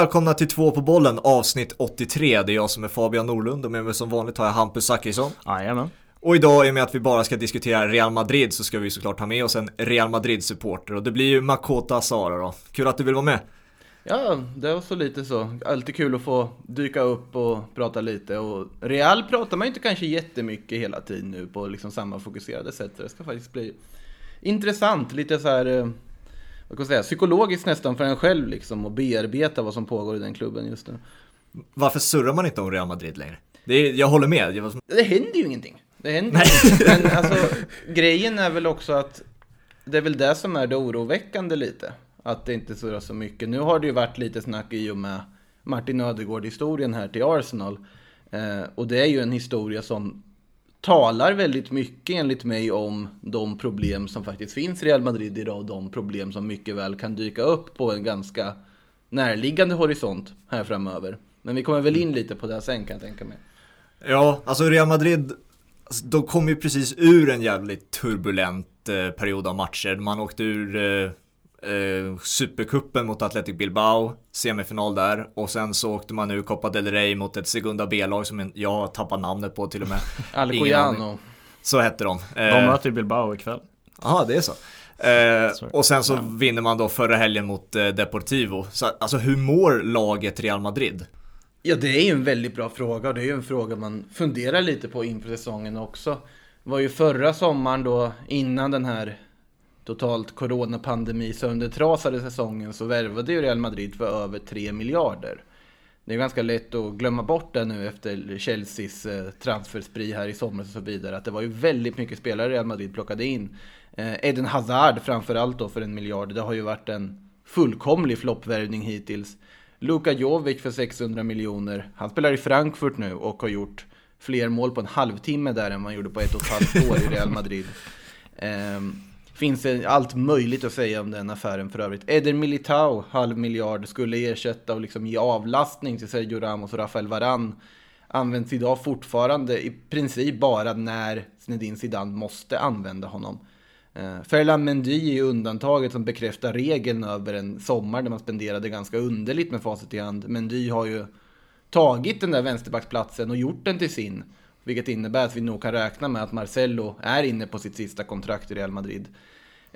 Välkomna till två på bollen avsnitt 83. Det är jag som är Fabian Norlund och med mig som vanligt har jag Hampus Zachrisson. Jajamän. Och idag i och med att vi bara ska diskutera Real Madrid så ska vi såklart ha med oss en Real Madrid-supporter och det blir ju Makota Sara då. Kul att du vill vara med. Ja, det var så lite så. Alltid kul att få dyka upp och prata lite. Och Real pratar man ju inte kanske jättemycket hela tiden nu på liksom samma fokuserade sätt. Så det ska faktiskt bli intressant, lite så här, eh, vad kan säga, psykologiskt nästan för en själv liksom och bearbeta vad som pågår i den klubben just nu. Varför surrar man inte om Real Madrid längre? Det är, jag håller med. Jag var... Det händer ju ingenting. Det händer ingenting. Men alltså, grejen är väl också att det är väl det som är det oroväckande lite. Att det inte surrar så mycket. Nu har det ju varit lite snack i och med Martin Ödegård-historien här till Arsenal. Eh, och det är ju en historia som talar väldigt mycket enligt mig om de problem som faktiskt finns i Real Madrid idag och de problem som mycket väl kan dyka upp på en ganska närliggande horisont här framöver. Men vi kommer väl in lite på det sen kan jag tänka mig. Ja, alltså Real Madrid, alltså, de kom ju precis ur en jävligt turbulent eh, period av matcher. Man åkte ur eh, eh, Supercupen mot Athletic Bilbao, semifinal där. Och sen så åkte man ur Copa del Rey mot ett Segunda B-lag som jag har tappat namnet på till och med. Alcoyano. Så hette de. De eh, möter ju Bilbao ikväll. Ja, det är så. Eh, och sen så ja. vinner man då förra helgen mot eh, Deportivo. Så alltså hur mår laget Real Madrid? Ja, det är ju en väldigt bra fråga och det är ju en fråga man funderar lite på inför säsongen också. Det var ju förra sommaren då, innan den här totalt coronapandemi söndertrasade säsongen så värvade ju Real Madrid för över 3 miljarder. Det är ganska lätt att glömma bort det nu efter Chelseas eh, transferspri här i somras och så vidare. Att det var ju väldigt mycket spelare Real Madrid plockade in. Eh, Eden Hazard framförallt då för en miljard. Det har ju varit en fullkomlig floppvärvning hittills. Luka Jovic för 600 miljoner. Han spelar i Frankfurt nu och har gjort fler mål på en halvtimme där än man gjorde på ett och ett halvt år i Real Madrid. Um, finns det allt möjligt att säga om den affären för övrigt. Eder Militao, halv miljard, skulle ersätta och liksom ge avlastning till Sergio Ramos och Rafael Varan. Används idag fortfarande i princip bara när Zinedine Zidane måste använda honom. Eh, Ferland Mendy är undantaget som bekräftar regeln över en sommar där man spenderade ganska underligt med facit i hand. Mendy har ju tagit den där vänsterbacksplatsen och gjort den till sin. Vilket innebär att vi nog kan räkna med att Marcelo är inne på sitt sista kontrakt i Real Madrid.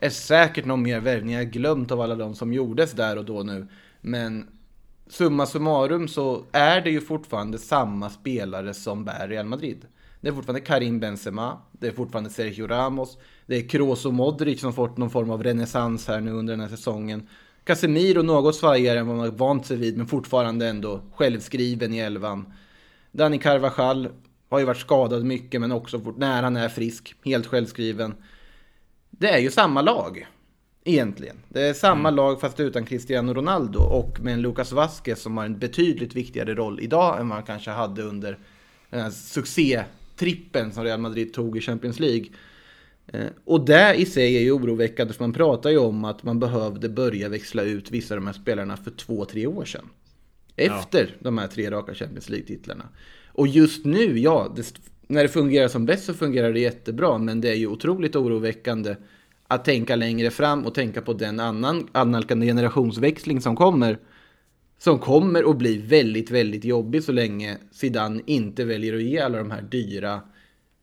Är säkert någon mer värvning, jag glömt av alla de som gjordes där och då nu. Men summa summarum så är det ju fortfarande samma spelare som bär Real Madrid. Det är fortfarande Karim Benzema, det är fortfarande Sergio Ramos, det är Kroos och Modric som fått någon form av renässans här nu under den här säsongen. Casemiro något svajigare än vad man vant sig vid, men fortfarande ändå självskriven i elvan. Dani Carvajal har ju varit skadad mycket, men också när han är frisk, helt självskriven. Det är ju samma lag, egentligen. Det är samma mm. lag fast utan Cristiano Ronaldo och med en Lucas Vasquez som har en betydligt viktigare roll idag än vad han kanske hade under den här succétrippen som Real Madrid tog i Champions League. Eh, och det i sig är ju oroväckande för man pratar ju om att man behövde börja växla ut vissa av de här spelarna för två, tre år sedan. Efter ja. de här tre raka Champions League-titlarna. Och just nu, ja, det, när det fungerar som bäst så fungerar det jättebra, men det är ju otroligt oroväckande att tänka längre fram och tänka på den annan annalkande generationsväxling som kommer. Som kommer att bli väldigt, väldigt jobbig så länge Zidane inte väljer att ge alla de här dyra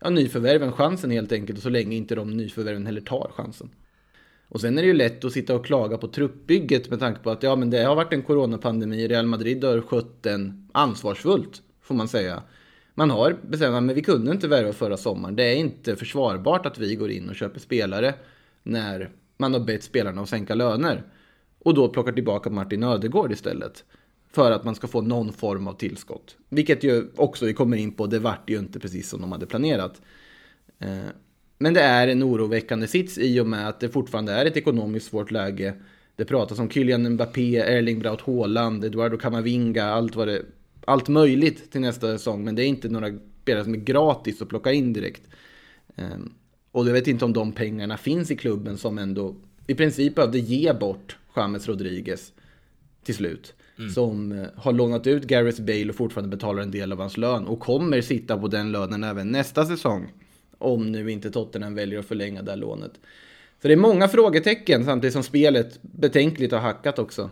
ja, nyförvärven chansen helt enkelt och så länge inte de nyförvärven heller tar chansen. Och sen är det ju lätt att sitta och klaga på truppbygget med tanke på att ja, men det har varit en coronapandemi. Real Madrid har skött den ansvarsfullt, får man säga. Man har bestämt att vi kunde inte värva förra sommaren. Det är inte försvarbart att vi går in och köper spelare när man har bett spelarna att sänka löner. Och då plockar tillbaka Martin Ödegård istället. För att man ska få någon form av tillskott. Vilket ju också vi kommer in på, det vart ju inte precis som de hade planerat. Eh, men det är en oroväckande sits i och med att det fortfarande är ett ekonomiskt svårt läge. Det pratas om Kylian Mbappé, Erling Braut Haaland, Eduardo Camavinga, allt, vad det, allt möjligt till nästa säsong. Men det är inte några spelare som är gratis att plocka in direkt. Ehm, och jag vet inte om de pengarna finns i klubben som ändå i princip behövde ge bort James Rodriguez till slut. Mm. Som eh, har lånat ut Gareth Bale och fortfarande betalar en del av hans lön och kommer sitta på den lönen även nästa säsong. Om nu inte Tottenham väljer att förlänga det här lånet. Så det är många frågetecken samtidigt som spelet betänkligt har hackat också.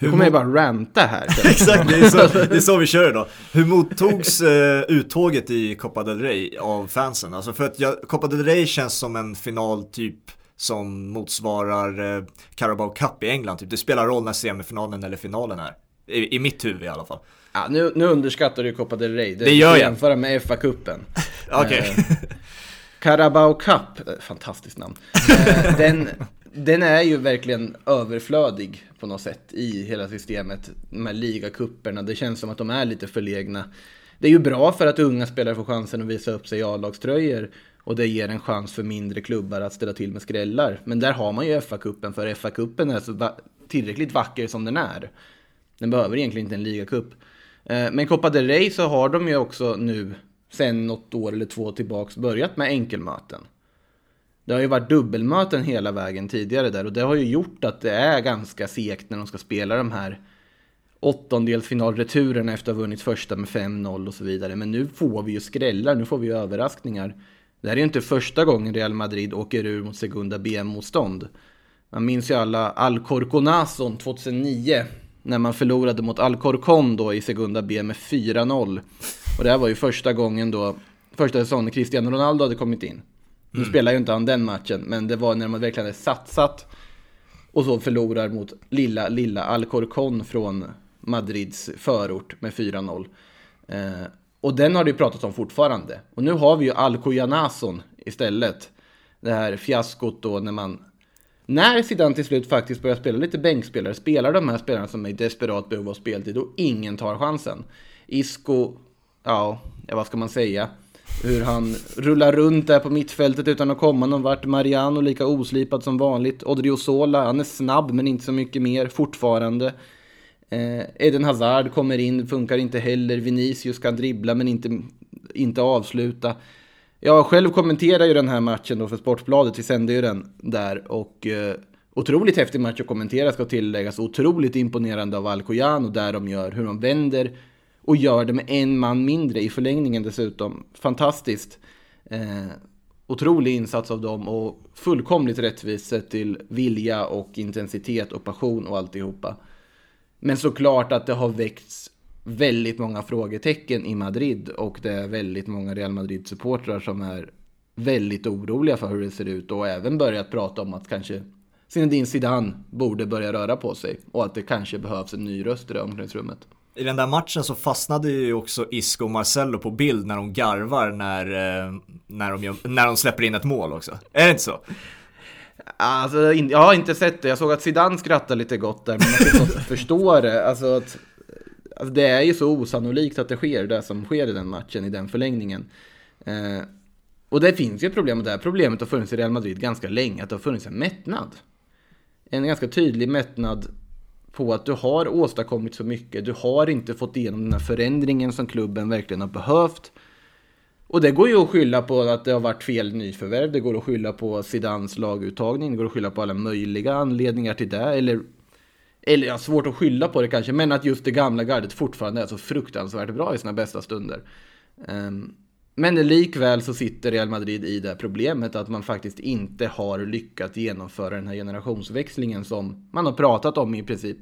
Nu kommer jag bara ranta här. Exakt, det är, så, det är så vi kör idag. Hur mottogs eh, uttåget i Copa del Rey av fansen? Alltså för att jag, Copa del Rey känns som en final typ som motsvarar eh, Carabao Cup i England. Typ. Det spelar roll när semifinalen eller finalen är. I, i mitt huvud i alla fall. Ja, nu, nu underskattar du Copa del Rey. Det, det gör jag. jämföra med FA-cupen. Okej. Eh, Carabao Cup, eh, fantastiskt namn. Eh, den, den är ju verkligen överflödig på något sätt i hela systemet. De här ligacuperna, det känns som att de är lite förlegna. Det är ju bra för att unga spelare får chansen att visa upp sig i A-lagströjor och det ger en chans för mindre klubbar att ställa till med skrällar. Men där har man ju FA-cupen för FA-cupen är så va tillräckligt vacker som den är. Den behöver egentligen inte en ligacup. Eh, men Copa del Rey så har de ju också nu, sen något år eller två tillbaks, börjat med enkelmöten. Det har ju varit dubbelmöten hela vägen tidigare där och det har ju gjort att det är ganska segt när de ska spela de här åttondelsfinalreturerna efter att ha vunnit första med 5-0 och så vidare. Men nu får vi ju skrällar, nu får vi ju överraskningar. Det här är ju inte första gången Real Madrid åker ur mot Segunda BM-motstånd. Man minns ju alla Alcorconazon 2009 när man förlorade mot Alcorcon då i Segunda B med 4-0. Och det här var ju första gången då, första säsongen Cristiano Ronaldo hade kommit in. Nu mm. spelar ju inte han den matchen, men det var när man verkligen hade satsat och så förlorar mot lilla, lilla Alcorcon från Madrids förort med 4-0. Eh, och den har det ju pratats om fortfarande. Och nu har vi ju Alcoyanason istället. Det här fiaskot då när man... När Zidane till slut faktiskt börjar spela lite bänkspelare, spelar de här spelarna som är i desperat behov av speltid och ingen tar chansen. Isco, ja, vad ska man säga? Hur han rullar runt där på mittfältet utan att komma någon vart. Mariano lika oslipad som vanligt. Odriozola, han är snabb men inte så mycket mer fortfarande. Eh, Eden Hazard kommer in, funkar inte heller. Vinicius kan dribbla men inte, inte avsluta. Jag själv kommenterar ju den här matchen då för Sportbladet, vi sände ju den där och eh, otroligt häftig match att kommentera ska tilläggas. Otroligt imponerande av Alcoyano där de gör, hur de vänder och gör det med en man mindre i förlängningen dessutom. Fantastiskt. Eh, otrolig insats av dem och fullkomligt rättvist sett till vilja och intensitet och passion och alltihopa. Men såklart att det har väckts väldigt många frågetecken i Madrid och det är väldigt många Real Madrid-supportrar som är väldigt oroliga för hur det ser ut och även börjat prata om att kanske Zinedine Zidane borde börja röra på sig och att det kanske behövs en ny röst i det omklädningsrummet. I den där matchen så fastnade ju också Isco och Marcello på bild när de garvar när, eh, när, de, när de släpper in ett mål också. Är det inte så? Alltså, jag har inte sett det. Jag såg att Zidane skrattade lite gott där, men man kan förstå det. Alltså, att, alltså, det är ju så osannolikt att det sker, det som sker i den matchen, i den förlängningen. Eh, och det finns ju ett problem, och det här problemet har funnits i Real Madrid ganska länge, att det har funnits en mättnad. En ganska tydlig mättnad på att du har åstadkommit så mycket. Du har inte fått igenom den här förändringen som klubben verkligen har behövt. Och det går ju att skylla på att det har varit fel nyförvärv. Det går att skylla på Zidans laguttagning. Det går att skylla på alla möjliga anledningar till det. Eller, eller ja, svårt att skylla på det kanske. Men att just det gamla gardet fortfarande är så fruktansvärt bra i sina bästa stunder. Um, men likväl så sitter Real Madrid i det problemet att man faktiskt inte har lyckats genomföra den här generationsväxlingen som man har pratat om i princip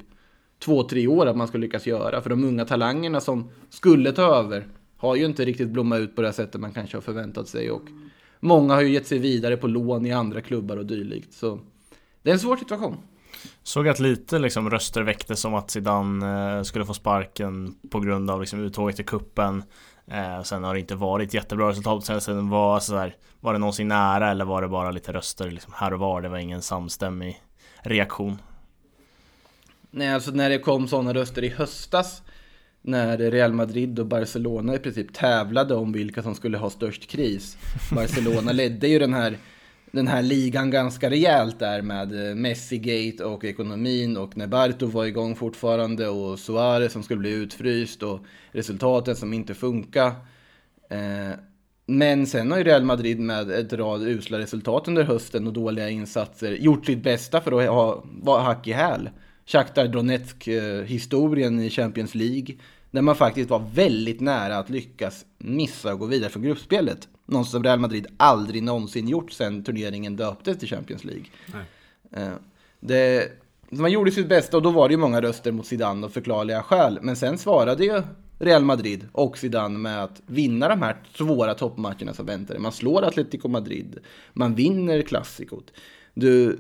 två, tre år att man ska lyckas göra. För de unga talangerna som skulle ta över har ju inte riktigt blommat ut på det sättet man kanske har förväntat sig. Och många har ju gett sig vidare på lån i andra klubbar och dylikt. Så det är en svår situation. Såg att lite liksom röster väcktes om att Zidane eh, skulle få sparken på grund av liksom uttåget i kuppen Eh, sen har det inte varit jättebra resultat sen, sen var, så här, var det någonsin nära eller var det bara lite röster liksom här och var? Det var ingen samstämmig reaktion. Nej, alltså när det kom sådana röster i höstas när Real Madrid och Barcelona i princip tävlade om vilka som skulle ha störst kris. Barcelona ledde ju den här den här ligan ganska rejält där med eh, Messi-gate och ekonomin och när Barto var igång fortfarande och Suarez som skulle bli utfryst och resultaten som inte funkar. Eh, men sen har ju Real Madrid med ett rad usla resultat under hösten och dåliga insatser gjort sitt bästa för att ha, vara hack i häl. Shakhtar Donetsk-historien i Champions League. Där man faktiskt var väldigt nära att lyckas missa och gå vidare från gruppspelet. Något som Real Madrid aldrig någonsin gjort sedan turneringen döptes till Champions League. Nej. Eh, det, man gjorde sitt bästa och då var det ju många röster mot Zidane av förklarliga skäl. Men sen svarade ju Real Madrid och Zidane med att vinna de här svåra toppmatcherna som väntade. Man slår Atletico Madrid, man vinner klassikot. Du,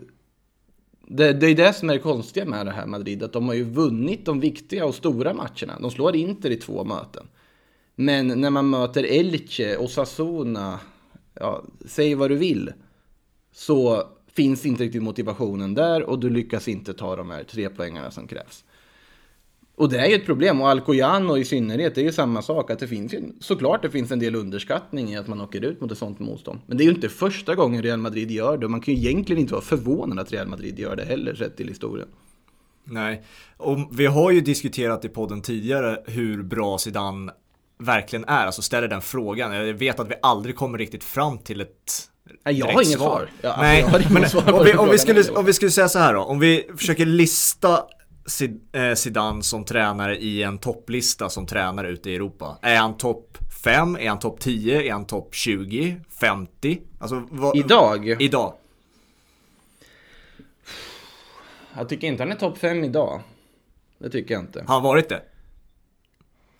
det, det är det som är det konstiga med det här Madrid, att de har ju vunnit de viktiga och stora matcherna. De slår Inter i två möten. Men när man möter Elche och Sassona, ja, säg vad du vill, så finns inte riktigt motivationen där och du lyckas inte ta de här tre poängarna som krävs. Och det är ju ett problem och Alcoyano i synnerhet, det är ju samma sak. Att det finns ju, såklart det finns en del underskattning i att man åker ut mot ett sånt motstånd. Men det är ju inte första gången Real Madrid gör det och man kan ju egentligen inte vara förvånad att Real Madrid gör det heller sett till historien. Nej, och vi har ju diskuterat i podden tidigare hur bra Zidane verkligen är, alltså ställer den frågan. Jag vet att vi aldrig kommer riktigt fram till ett jag har inget svar. Ja, Nej, men svar om, vi, om, vi skulle, om vi skulle säga så här då, om vi försöker lista eh, Zidane som tränare i en topplista som tränare ute i Europa. Är han topp 5? Är han topp 10? Är han topp 20? 50? Alltså, vad, idag? Idag. Jag tycker inte han är topp 5 idag. Det tycker jag inte. Har han varit det?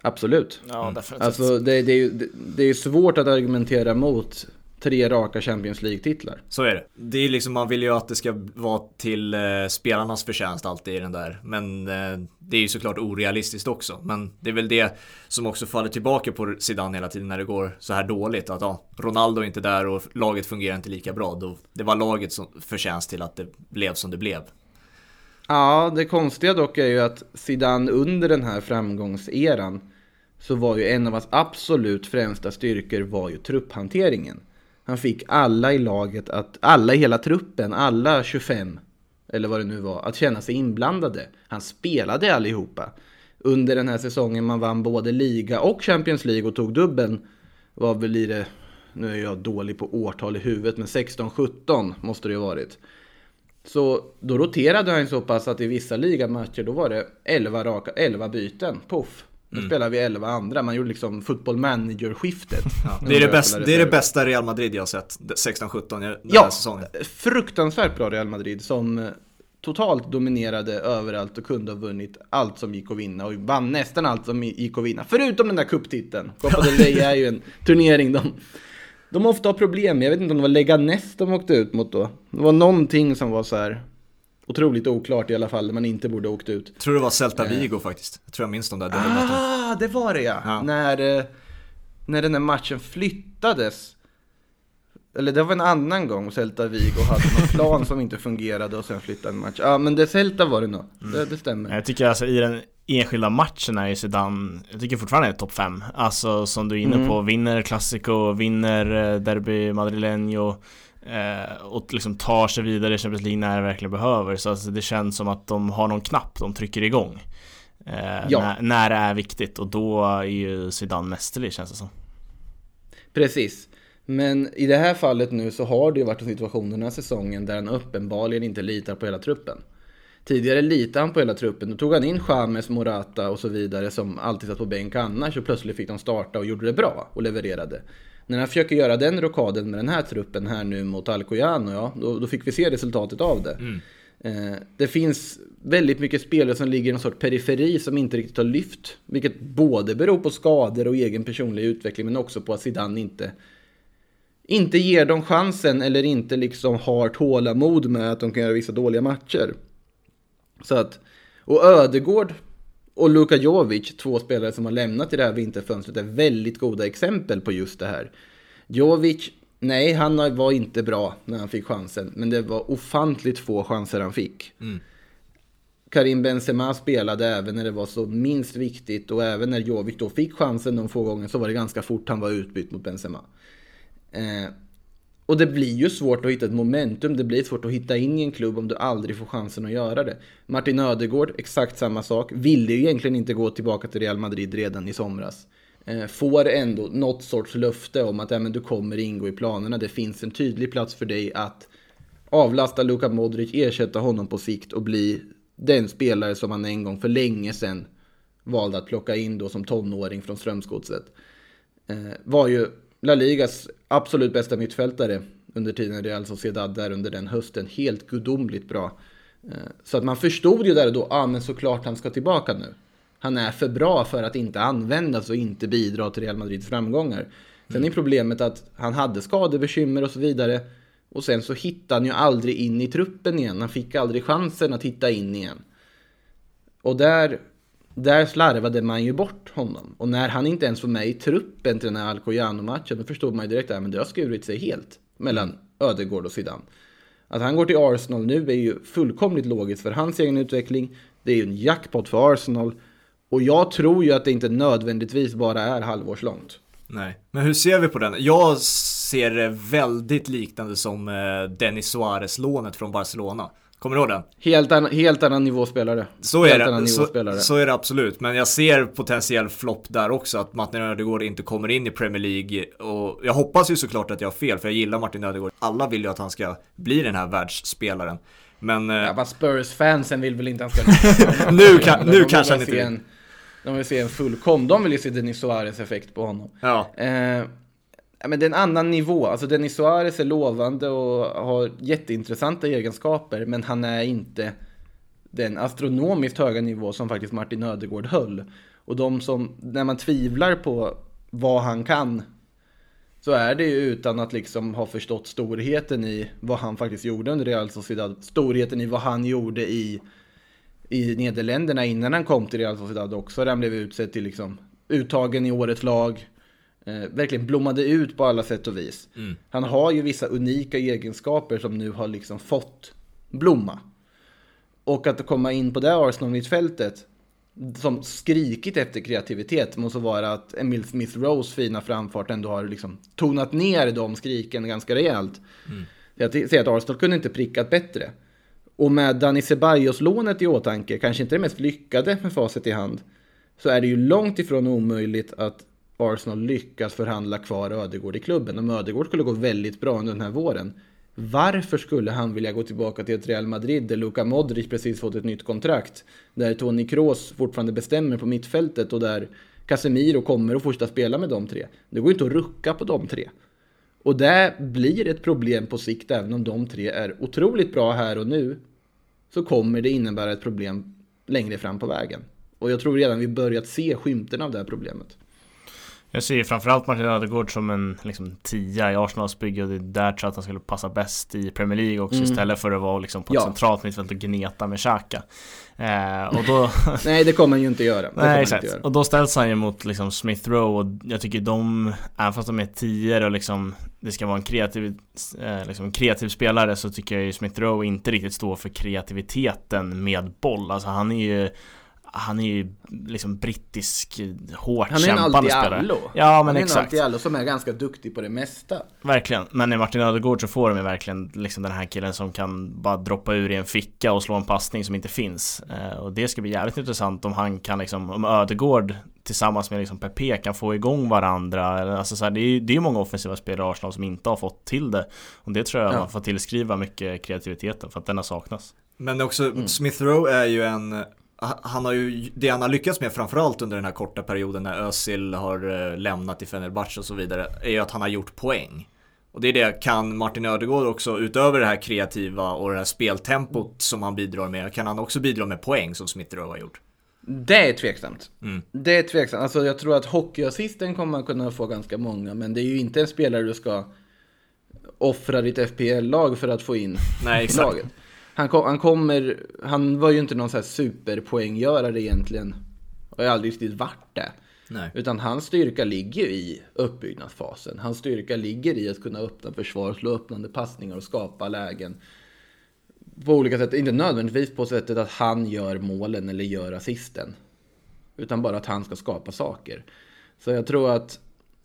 Absolut. Ja, definitivt. Alltså, det, det, är ju, det, det är svårt att argumentera mot tre raka Champions League-titlar. Så är det. Det är liksom, man vill ju att det ska vara till eh, spelarnas förtjänst alltid i den där. Men eh, det är ju såklart orealistiskt också. Men det är väl det som också faller tillbaka på Zidane hela tiden när det går så här dåligt. Att ja, Ronaldo är inte där och laget fungerar inte lika bra. Då, det var laget som förtjänst till att det blev som det blev. Ja, det konstiga dock är ju att Zidane under den här framgångseran så var ju en av hans absolut främsta styrkor var ju trupphanteringen. Han fick alla i laget, att, alla i hela truppen, alla 25 eller vad det nu var, att känna sig inblandade. Han spelade allihopa. Under den här säsongen man vann både liga och Champions League och tog dubbeln var väl i det, nu är jag dålig på årtal i huvudet, men 16-17 måste det ju ha varit. Så då roterade han så pass att i vissa ligamatcher då var det 11 raka, 11 byten, poff. Nu mm. spelar vi 11 andra, man gjorde liksom football manager-skiftet. Ja, det, är det, bästa, det är det bästa Real Madrid jag har sett 16-17 den ja, här säsongen. fruktansvärt bra Real Madrid som eh, totalt dominerade överallt och kunde ha vunnit allt som gick att vinna och vann nästan allt som gick att vinna. Förutom den där kupptiteln. Copa del Rey är ju en turnering de, de ofta har problem med. Jag vet inte om det var Leganes de åkte ut mot då. Det var någonting som var så här otroligt oklart i alla fall, där man inte borde åkt ut. Jag tror det var Celta eh. Vigo faktiskt. Jag tror jag minns de där Ah, det var det ja! ja. När, eh, när den där matchen flyttades. Eller det var en annan gång Celta Vigo hade någon plan som inte fungerade och sen flyttade en match. Ja men det Celta var det nog, mm. det, det, stämmer. Jag tycker alltså i den enskilda matchen är ju Zidane, jag tycker fortfarande är topp 5. Alltså som du är inne mm. på, vinner Clasico, vinner eh, Derby Madrileño Eh, och liksom tar sig vidare i Champions League när det verkligen behöver. Så alltså det känns som att de har någon knapp de trycker igång. Eh, ja. när, när det är viktigt och då är ju Zidane mästerlig känns det som. Precis. Men i det här fallet nu så har det ju varit en situation den här säsongen där han uppenbarligen inte litar på hela truppen. Tidigare litade han på hela truppen. Då tog han in James, Morata och så vidare som alltid satt på bänk annars och plötsligt fick de starta och gjorde det bra och levererade. När han försöker göra den rockaden med den här truppen här nu mot Alcoyano, ja, då, då fick vi se resultatet av det. Mm. Eh, det finns väldigt mycket spelare som ligger i någon sorts periferi som inte riktigt har lyft. Vilket både beror på skador och egen personlig utveckling men också på att Zidane inte, inte ger dem chansen eller inte liksom har tålamod med att de kan göra vissa dåliga matcher. Så att, och Ödegård och Luka Jovic, två spelare som har lämnat i det här vinterfönstret, är väldigt goda exempel på just det här. Jovic, nej, han var inte bra när han fick chansen, men det var ofantligt få chanser han fick. Mm. Karim Benzema spelade även när det var så minst viktigt och även när Jovic då fick chansen de få gånger så var det ganska fort han var utbytt mot Benzema. Eh, och det blir ju svårt att hitta ett momentum, det blir svårt att hitta in i en klubb om du aldrig får chansen att göra det. Martin Ödegård, exakt samma sak, ville ju egentligen inte gå tillbaka till Real Madrid redan i somras. Eh, får ändå något sorts löfte om att ja, men du kommer ingå i planerna, det finns en tydlig plats för dig att avlasta Luka Modric, ersätta honom på sikt och bli den spelare som han en gång för länge sedan valde att plocka in då som tonåring från Strömsgodset. Eh, var ju La Ligas absolut bästa mittfältare under tiden Real Sociedad där under den hösten. Helt gudomligt bra. Eh, så att man förstod ju där och då, ja ah, men såklart han ska tillbaka nu. Han är för bra för att inte användas och inte bidra till Real Madrids framgångar. Sen är mm. problemet att han hade skadebekymmer och så vidare. Och sen så hittade han ju aldrig in i truppen igen. Han fick aldrig chansen att hitta in igen. Och där, där slarvade man ju bort honom. Och när han inte ens var med i truppen till den här Alcoyano-matchen, då förstod man ju direkt att det har skurit sig helt mellan Ödegård och Zidane. Att han går till Arsenal nu är ju fullkomligt logiskt för hans egen utveckling. Det är ju en jackpot för Arsenal. Och jag tror ju att det inte nödvändigtvis bara är halvårslångt. Nej, men hur ser vi på den? Jag ser det väldigt liknande som eh, Denis Suarez-lånet från Barcelona. Kommer du ihåg den? Helt, an, helt annan nivåspelare. Så är, det, så, så, är det absolut. Men jag ser potentiell flopp där också. Att Martin Ödegård inte kommer in i Premier League. Och jag hoppas ju såklart att jag har fel, för jag gillar Martin Ödegård. Alla vill ju att han ska bli den här världsspelaren. Men... Eh, ja, vad Spurs-fansen vill väl inte att han ska... nu kan, nu kanske han inte vill. De vill se en fullkom. De vill ju se Denis Suarez effekt på honom. Ja. Eh, men det är en annan nivå. Alltså Denis Suarez är lovande och har jätteintressanta egenskaper, men han är inte den astronomiskt höga nivå som faktiskt Martin Ödegård höll. Och de som, när man tvivlar på vad han kan, så är det ju utan att liksom ha förstått storheten i vad han faktiskt gjorde under Real Sociedad. Storheten i vad han gjorde i i Nederländerna innan han kom till Real Sociedad också. Där han blev utsedd till liksom uttagen i årets lag. Eh, verkligen blommade ut på alla sätt och vis. Mm. Han har ju vissa unika egenskaper som nu har liksom fått blomma. Och att komma in på det Arsenal-mittfältet som skrikit efter kreativitet måste vara att Emil Smith-Rose fina framfart ändå har liksom tonat ner de skriken ganska rejält. Mm. Jag säger att Arsenal kunde inte prickat bättre. Och med Dani Ceballos-lånet i åtanke, kanske inte det mest lyckade med facit i hand, så är det ju långt ifrån omöjligt att Arsenal lyckas förhandla kvar Ödegård i klubben. Om Ödegård skulle gå väldigt bra under den här våren, varför skulle han vilja gå tillbaka till ett Real Madrid där Luka Modric precis fått ett nytt kontrakt? Där Toni Kroos fortfarande bestämmer på mittfältet och där Casemiro kommer att fortsätta spela med de tre. Det går inte att rucka på de tre. Och det blir ett problem på sikt även om de tre är otroligt bra här och nu så kommer det innebära ett problem längre fram på vägen. Och jag tror redan vi börjat se skymten av det här problemet. Jag ser framförallt Martin Ödegård som en liksom, tia i Arsenals bygge och det är där tror jag att han skulle passa bäst i Premier League också mm. istället för att vara liksom, på ett ja. centralt mittfält och gneta med Xhaka. Eh, och då... Nej det kommer han ju inte göra. Nej exakt. Göra. Och då ställs han ju mot liksom, Smith Rowe och jag tycker de, även fast de är tior och liksom det ska vara en kreativ, eh, liksom kreativ spelare så tycker jag ju Smith Rowe inte riktigt står för kreativiteten med boll. Alltså han är ju han är ju liksom brittisk hårt han kämpande spelare. Han är en allt Ja men han exakt. Han är en allt som är ganska duktig på det mesta. Verkligen. Men i Martin Ödegård så får de ju verkligen liksom den här killen som kan bara droppa ur i en ficka och slå en passning som inte finns. Eh, och det ska bli jävligt intressant om han kan liksom, om Ödegård tillsammans med liksom Pepe kan få igång varandra. Alltså så här, det är ju det är många offensiva spelare i Arsenal som inte har fått till det. Och det tror jag ja. man får tillskriva mycket kreativiteten för att den har saknats. Men också, mm. Smith Rowe är ju en han har ju, det han har lyckats med framförallt under den här korta perioden när Özil har eh, lämnat i Fenerbahce och så vidare, är ju att han har gjort poäng. Och det är det, kan Martin Ödegård också, utöver det här kreativa och det här speltempot som han bidrar med, kan han också bidra med poäng som Smith har gjort? Det är tveksamt. Mm. Det är tveksamt. Alltså jag tror att hockeyassisten kommer man kunna få ganska många, men det är ju inte en spelare du ska offra ditt FPL-lag för att få in Nej, exakt. laget. Han, kom, han kommer, han var ju inte någon så här superpoänggörare egentligen. Och har aldrig riktigt varit det. Nej. Utan hans styrka ligger i uppbyggnadsfasen. Hans styrka ligger i att kunna öppna försvar, slå öppnande passningar och skapa lägen. På olika sätt, inte nödvändigtvis på sättet att han gör målen eller gör assisten. Utan bara att han ska skapa saker. Så jag tror att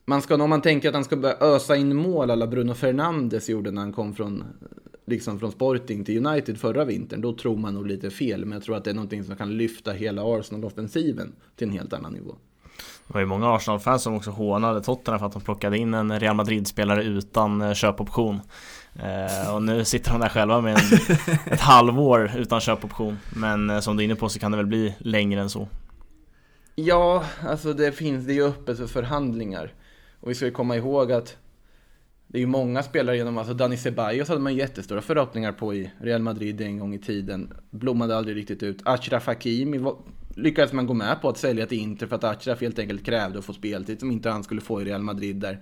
man ska, om man tänker att han ska börja ösa in mål alla Bruno Fernandes gjorde när han kom från liksom från Sporting till United förra vintern, då tror man nog lite fel. Men jag tror att det är någonting som kan lyfta hela Arsenal-offensiven till en helt annan nivå. Det var ju många Arsenal-fans som också hånade Tottenham för att de plockade in en Real Madrid-spelare utan eh, köpoption. Eh, och nu sitter de där själva med en, ett halvår utan köpoption. Men eh, som du är inne på så kan det väl bli längre än så. Ja, alltså det finns, det är ju öppet för förhandlingar. Och vi ska ju komma ihåg att det är ju många spelare genom, alltså Dani Ceballos hade man jättestora förhoppningar på i Real Madrid en gång i tiden. Blommade aldrig riktigt ut. Achraf Hakimi lyckades man gå med på att sälja till Inter för att Achraf helt enkelt krävde att få speltid som inte han skulle få i Real Madrid där.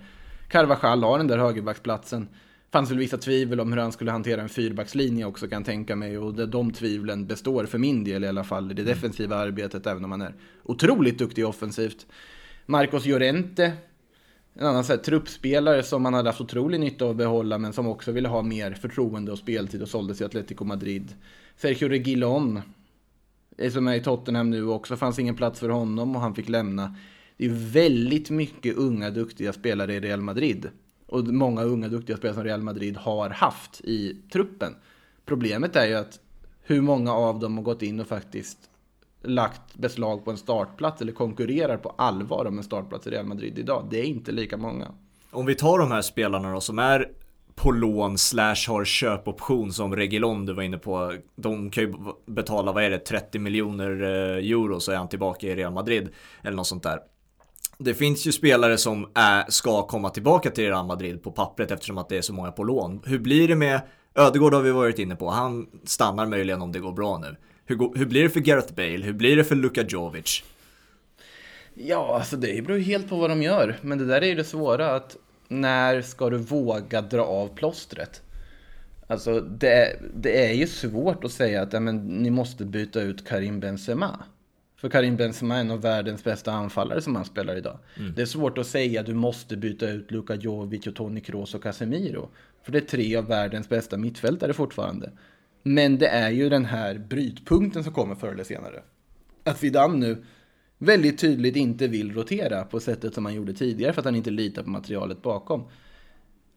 Carvajal har den där högerbacksplatsen. Fanns väl vissa tvivel om hur han skulle hantera en fyrbackslinje också kan jag tänka mig och de tvivlen består för min del i alla fall i det defensiva arbetet även om han är otroligt duktig offensivt. Marcos Llorente en annan så här, truppspelare som man hade haft otrolig nytta av att behålla men som också ville ha mer förtroende och speltid och såldes i Atletico Madrid. Sergio Reguilon, eh, som är i Tottenham nu också, fanns ingen plats för honom och han fick lämna. Det är väldigt mycket unga duktiga spelare i Real Madrid. Och många unga duktiga spelare som Real Madrid har haft i truppen. Problemet är ju att hur många av dem har gått in och faktiskt lagt beslag på en startplats eller konkurrerar på allvar om en startplats i Real Madrid idag. Det är inte lika många. Om vi tar de här spelarna då som är på lån slash har köpoption som Regilon du var inne på. De kan ju betala, vad är det, 30 miljoner eh, euro så är han tillbaka i Real Madrid. Eller något sånt där. Det finns ju spelare som är, ska komma tillbaka till Real Madrid på pappret eftersom att det är så många på lån. Hur blir det med Ödegård har vi varit inne på, han stannar möjligen om det går bra nu. Hur, hur blir det för Gareth Bale? Hur blir det för Luka Jovic? Ja, alltså det beror helt på vad de gör. Men det där är ju det svåra att när ska du våga dra av plåstret? Alltså det, det är ju svårt att säga att men, ni måste byta ut Karim Benzema. För Karim Benzema är en av världens bästa anfallare som han spelar idag. Mm. Det är svårt att säga att du måste byta ut Luka Jovic och Toni Kroos och Casemiro. För det är tre av världens bästa mittfältare fortfarande. Men det är ju den här brytpunkten som kommer förr eller senare. Att Vidam nu väldigt tydligt inte vill rotera på sättet som han gjorde tidigare för att han inte litar på materialet bakom.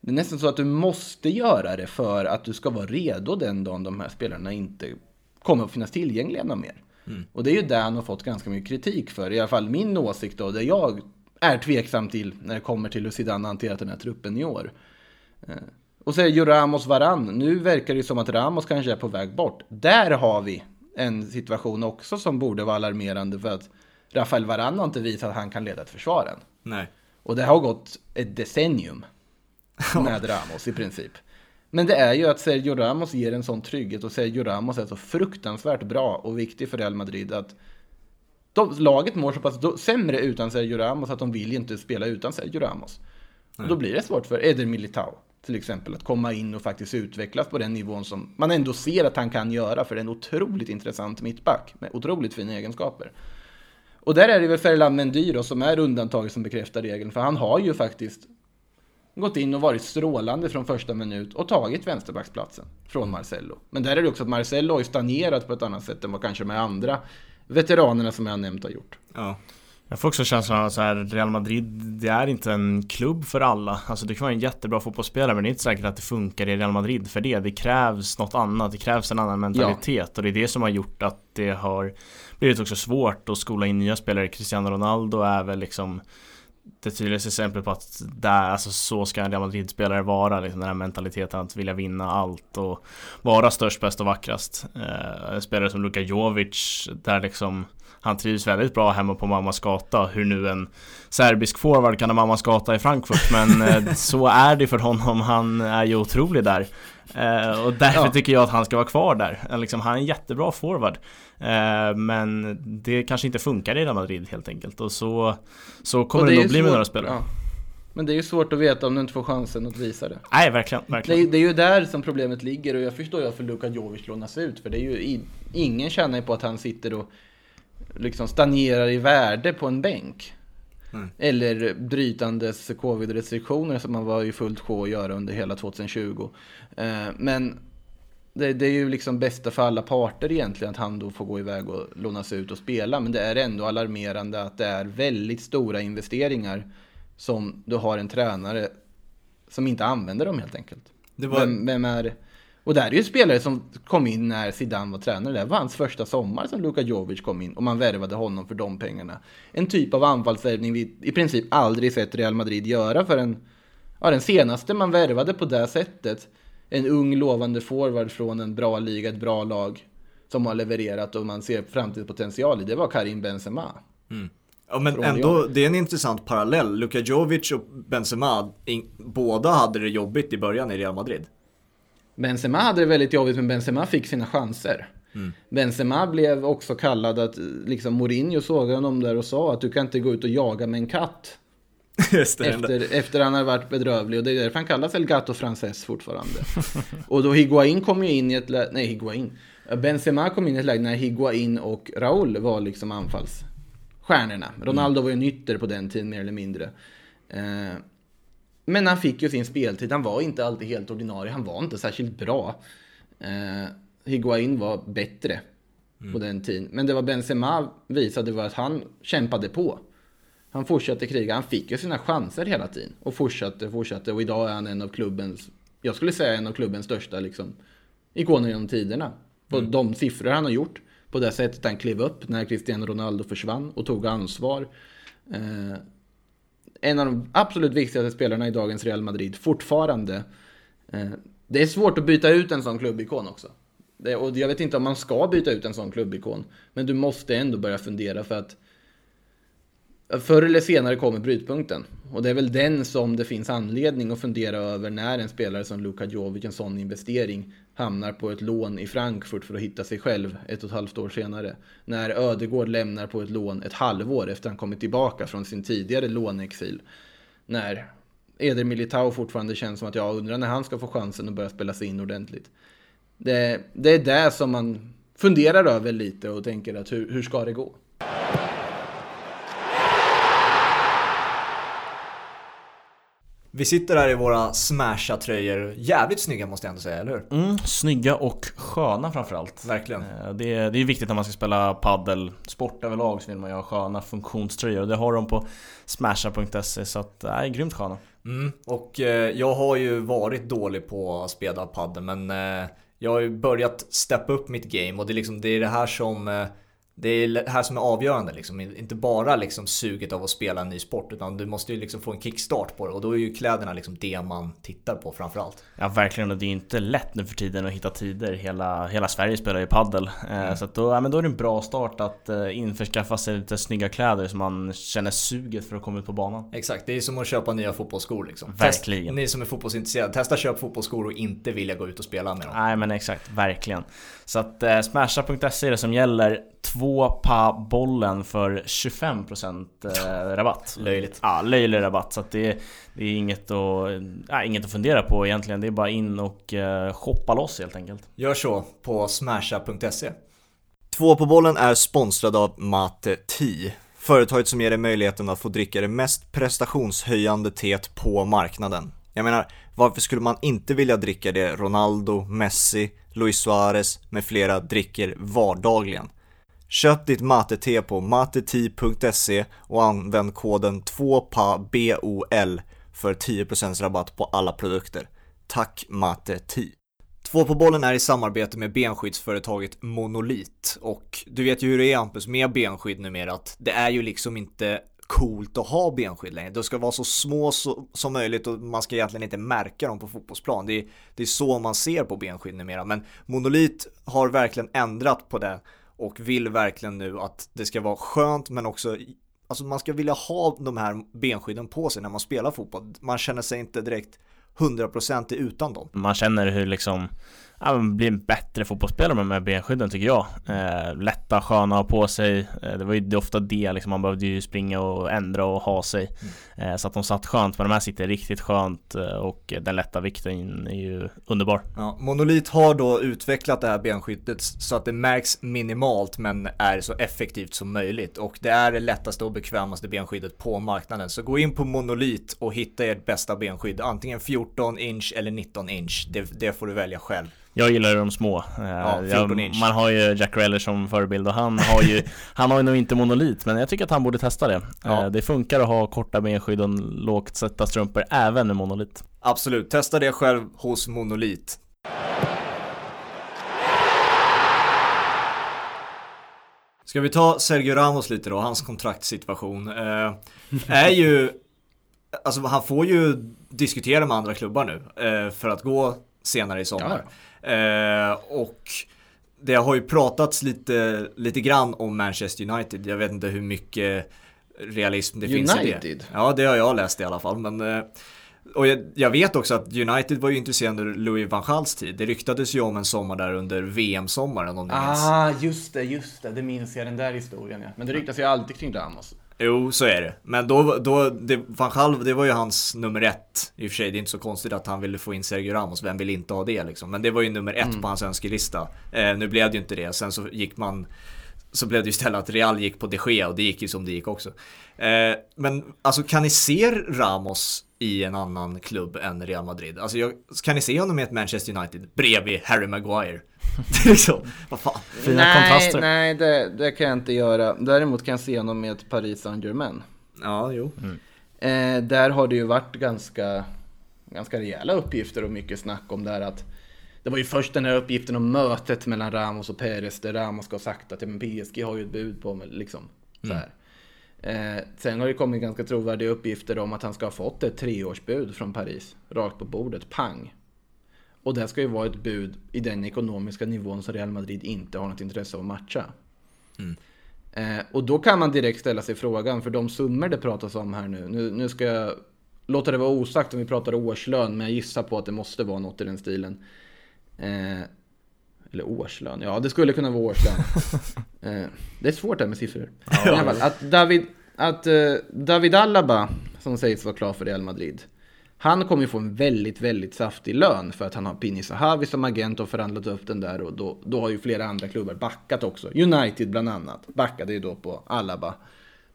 Det är nästan så att du måste göra det för att du ska vara redo den dagen de här spelarna inte kommer att finnas tillgängliga någon mer. Mm. Och det är ju det han har fått ganska mycket kritik för. I alla fall min åsikt då, det jag är tveksam till när det kommer till hur Zidane hanterat den här truppen i år. Och så är ju Ramos varann. Nu verkar det som att Ramos kanske är på väg bort. Där har vi en situation också som borde vara alarmerande för att Rafael Varan har inte visat att han kan leda ett försvar än. Nej. Och det har gått ett decennium med Ramos i princip. Men det är ju att Sergio Ramos ger en sån trygghet och Sergio Ramos är så fruktansvärt bra och viktig för Real Madrid att de, laget mår så pass sämre utan Sergio Ramos att de vill inte spela utan Sergio Ramos. Och då blir det svårt för Eder Militao till exempel. Att komma in och faktiskt utvecklas på den nivån som man ändå ser att han kan göra. För det är en otroligt intressant mittback med otroligt fina egenskaper. Och där är det väl Ferland Mendy då, som är undantaget som bekräftar regeln. För han har ju faktiskt gått in och varit strålande från första minut och tagit vänsterbacksplatsen från Marcello. Men där är det också att Marcello har ju stagnerat på ett annat sätt än vad kanske de andra veteranerna som jag har nämnt har gjort. Ja. Jag får också känslan av att Real Madrid, det är inte en klubb för alla. Alltså det kan vara en jättebra fotbollsspelare men det är inte säkert att det funkar i Real Madrid för det. Det krävs något annat, det krävs en annan mentalitet ja. och det är det som har gjort att det har blivit också svårt att skola in nya spelare. Cristiano Ronaldo är väl liksom det tydligaste exemplet på att där, alltså så ska en Real Madrid-spelare vara, liksom den här mentaliteten att vilja vinna allt och vara störst, bäst och vackrast. Eh, spelare som Luka Jovic, där liksom han trivs väldigt bra hemma på mammas gata. Hur nu en serbisk forward kan ha mammas gata i Frankfurt. Men eh, så är det för honom. Han är ju otrolig där. Eh, och därför ja. tycker jag att han ska vara kvar där. Eh, liksom, han är en jättebra forward. men det kanske inte funkar i Real Madrid helt enkelt. Och så, så kommer det, det nog bli med några spelare. Ja. Men det är ju svårt att veta om du inte får chansen att visa det. Nej, verkligen. verkligen. Det, är, det är ju där som problemet ligger och jag förstår ju varför Luka Jovic lånas ut. För det är ju, ingen tjänar ju på att han sitter och liksom stagnerar i värde på en bänk. Mm. Eller brytandes covid-restriktioner som man var i fullt sjå att göra under hela 2020. Eh, men det, det, är ju liksom bästa för alla parter egentligen att han då får gå iväg och lånas ut och spela. Men det är ändå alarmerande att det är väldigt stora investeringar som du har en tränare som inte använder dem helt enkelt. Var... vem, vem är och det här är ju spelare som kom in när Zidane var tränare. Det var hans första sommar som Luka Jovic kom in och man värvade honom för de pengarna. En typ av anfallsvärvning vi i princip aldrig sett Real Madrid göra för en, ja, den senaste man värvade på det sättet. En ung lovande forward från en bra liga, ett bra lag som har levererat och man ser framtidspotential i. Det var Karim Benzema. Mm. Ja men ändå, det är en intressant parallell. Luka Jovic och Benzema, in, båda hade det jobbigt i början i Real Madrid. Benzema hade det väldigt jobbigt, men Benzema fick sina chanser. Benzema blev också kallad att, liksom Mourinho såg honom där och sa att du kan inte gå ut och jaga med en katt. Just det, Efter, efter han har varit bedrövlig. Och det är därför han kallas El Gato Frances fortfarande. och då Higuain kom ju in i ett läge, nej Higuain. Benzema kom in i ett läge när Higuain och Raúl var liksom anfallsstjärnorna. Ronaldo var ju en ytter på den tiden mer eller mindre. Eh, men han fick ju sin speltid. Han var inte alltid helt ordinarie. Han var inte särskilt bra. Eh, Higuain var bättre på den tiden. Men det var Benzema visade var att han kämpade på. Han fortsatte kriga. Han fick ju sina chanser hela tiden. Och fortsatte, fortsatte. Och idag är han en av klubbens, jag skulle säga en av klubbens största liksom, ikoner genom tiderna. På de siffror han har gjort. På det sättet han klev upp när Cristiano Ronaldo försvann och tog ansvar. Eh, en av de absolut viktigaste spelarna i dagens Real Madrid, fortfarande. Eh, det är svårt att byta ut en sån klubbikon också. Det, och jag vet inte om man ska byta ut en sån klubbikon. Men du måste ändå börja fundera för att Förr eller senare kommer brytpunkten. Och det är väl den som det finns anledning att fundera över när en spelare som Luka Jovic, en sån investering, hamnar på ett lån i Frankfurt för att hitta sig själv ett och ett halvt år senare. När Ödegård lämnar på ett lån ett halvår efter han kommit tillbaka från sin tidigare lånexil. När Eder Militao fortfarande känns som att jag undrar när han ska få chansen att börja spela sig in ordentligt. Det, det är det som man funderar över lite och tänker att hur, hur ska det gå? Vi sitter här i våra smasha-tröjor. Jävligt snygga måste jag ändå säga, eller hur? Mm, snygga och sköna framförallt. Verkligen. Eh, Det är, det är viktigt när man ska spela paddel sport överlag så vill man ju ha sköna funktionströjor det har de på smasha.se så att, nej, grymt sköna. Mm, och eh, jag har ju varit dålig på att spela padel men eh, jag har ju börjat steppa upp mitt game och det är liksom det är det här som eh, det är det här som är avgörande liksom. Inte bara liksom suget av att spela en ny sport utan du måste ju liksom få en kickstart på det och då är ju kläderna liksom det man tittar på framförallt. Ja verkligen och det är inte lätt nu för tiden att hitta tider. Hela, hela Sverige spelar ju paddel. Eh, Så att då, ja, men då är det en bra start att eh, införskaffa sig lite snygga kläder så man känner suget för att komma ut på banan. Exakt, det är som att köpa nya fotbollsskor liksom. Verkligen. Test, ni som är fotbollsintresserade, testa köp fotbollsskor och inte vilja gå ut och spela med dem. Nej men exakt, verkligen. Så att eh, smasha.se är det som gäller. Två pa bollen för 25% eh, rabatt. Löjligt. Ja, löjlig rabatt. Så det, det är inget att, ja, inget att fundera på egentligen. Det är bara in och eh, shoppa loss helt enkelt. Gör så på smasha.se. Två på bollen är sponsrad av Mate Tea. Företaget som ger dig möjligheten att få dricka det mest prestationshöjande teet på marknaden. Jag menar, varför skulle man inte vilja dricka det Ronaldo, Messi, Luis Suarez med flera dricker vardagligen? Köp ditt mate-te på mateti.se och använd koden 2PABOL för 10% rabatt på alla produkter. Tack Mate Tea! Två på bollen är i samarbete med benskyddsföretaget Monolit och du vet ju hur det är Hampus med benskydd numera att det är ju liksom inte coolt att ha benskydd längre. De ska vara så små så, som möjligt och man ska egentligen inte märka dem på fotbollsplan. Det är, det är så man ser på benskydd numera. Men Monolit har verkligen ändrat på det och vill verkligen nu att det ska vara skönt men också Alltså man ska vilja ha de här benskydden på sig när man spelar fotboll. Man känner sig inte direkt 100% utan dem. Man känner hur liksom ja, man blir en bättre fotbollsspelare med de här benskydden tycker jag. Eh, lätta, sköna att ha på sig. Eh, det var ju det ofta det liksom, man behövde ju springa och ändra och ha sig. Eh, så att de satt skönt, men de här sitter riktigt skönt eh, och den lätta vikten är ju underbar. Ja, Monolit har då utvecklat det här benskyddet så att det märks minimalt men är så effektivt som möjligt och det är det lättaste och bekvämaste benskyddet på marknaden. Så gå in på Monolit och hitta ert bästa benskydd, antingen 14 inch eller 19 inch. Det, det får du välja själv. Jag gillar de små. Eh, Ja, 14 jag, man har ju Jack Reller som förebild och han har ju Han har ju nog inte monolit men jag tycker att han borde testa det. Ja. Eh, det funkar att ha korta benskydd och lågt sätta strumpor även med monolit. Absolut, testa det själv hos Monolit. Ska vi ta Sergio Ramos lite då, hans kontraktssituation. Eh, är ju, alltså han får ju diskutera med andra klubbar nu eh, för att gå senare i sommar. Eh, och det har ju pratats lite, lite grann om Manchester United. Jag vet inte hur mycket realism det finns i det. United? Ja, det har jag läst i alla fall. Men, eh, och jag, jag vet också att United var ju intresserade under Louis van Gaals tid. Det ryktades ju om en sommar där under VM-sommaren om ni minns. Ah, just det, just det. Det minns jag, den där historien ja. Men det ryktas ju alltid kring Ramos. Jo, så är det. Men då, då det, van Gaal, det var ju hans nummer ett. I och för sig, det är inte så konstigt att han ville få in Sergio Ramos. Vem vill inte ha det liksom? Men det var ju nummer ett på hans önskelista. Eh, nu blev det ju inte det. Sen så gick man så blev det ju istället att Real gick på de Gea och det gick ju som det gick också. Eh, men alltså kan ni se Ramos i en annan klubb än Real Madrid? Alltså jag, kan ni se honom i ett Manchester United bredvid Harry Maguire? liksom, vad fan. Fina nej, kontraster. nej det, det kan jag inte göra. Däremot kan jag se honom med Paris Saint-Germain. Ja, jo. Eh, där har det ju varit ganska, ganska rejäla uppgifter och mycket snack om det här att det var ju först den här uppgiften om mötet mellan Ramos och Perez där Ramos ska ha sagt att ja, men PSG har ju ett bud på mig liksom. Så här. Eh, sen har det kommit ganska trovärdiga uppgifter om att han ska ha fått ett treårsbud från Paris. Rakt på bordet, pang. Och det ska ju vara ett bud i den ekonomiska nivån som Real Madrid inte har något intresse av att matcha. Eh, och då kan man direkt ställa sig frågan, för de summor det pratas om här nu. Nu, nu ska jag låta det vara osagt om vi pratar årslön, men jag gissar på att det måste vara något i den stilen. Eh, eller årslön, ja det skulle kunna vara årslön. eh, det är svårt det här med siffror. Fall, att David, att, eh, David Alaba, som sägs vara klar för Real Madrid, han kommer ju få en väldigt, väldigt saftig lön för att han har Pini Zahavi som agent och förhandlat upp den där och då, då har ju flera andra klubbar backat också. United bland annat backade ju då på Alaba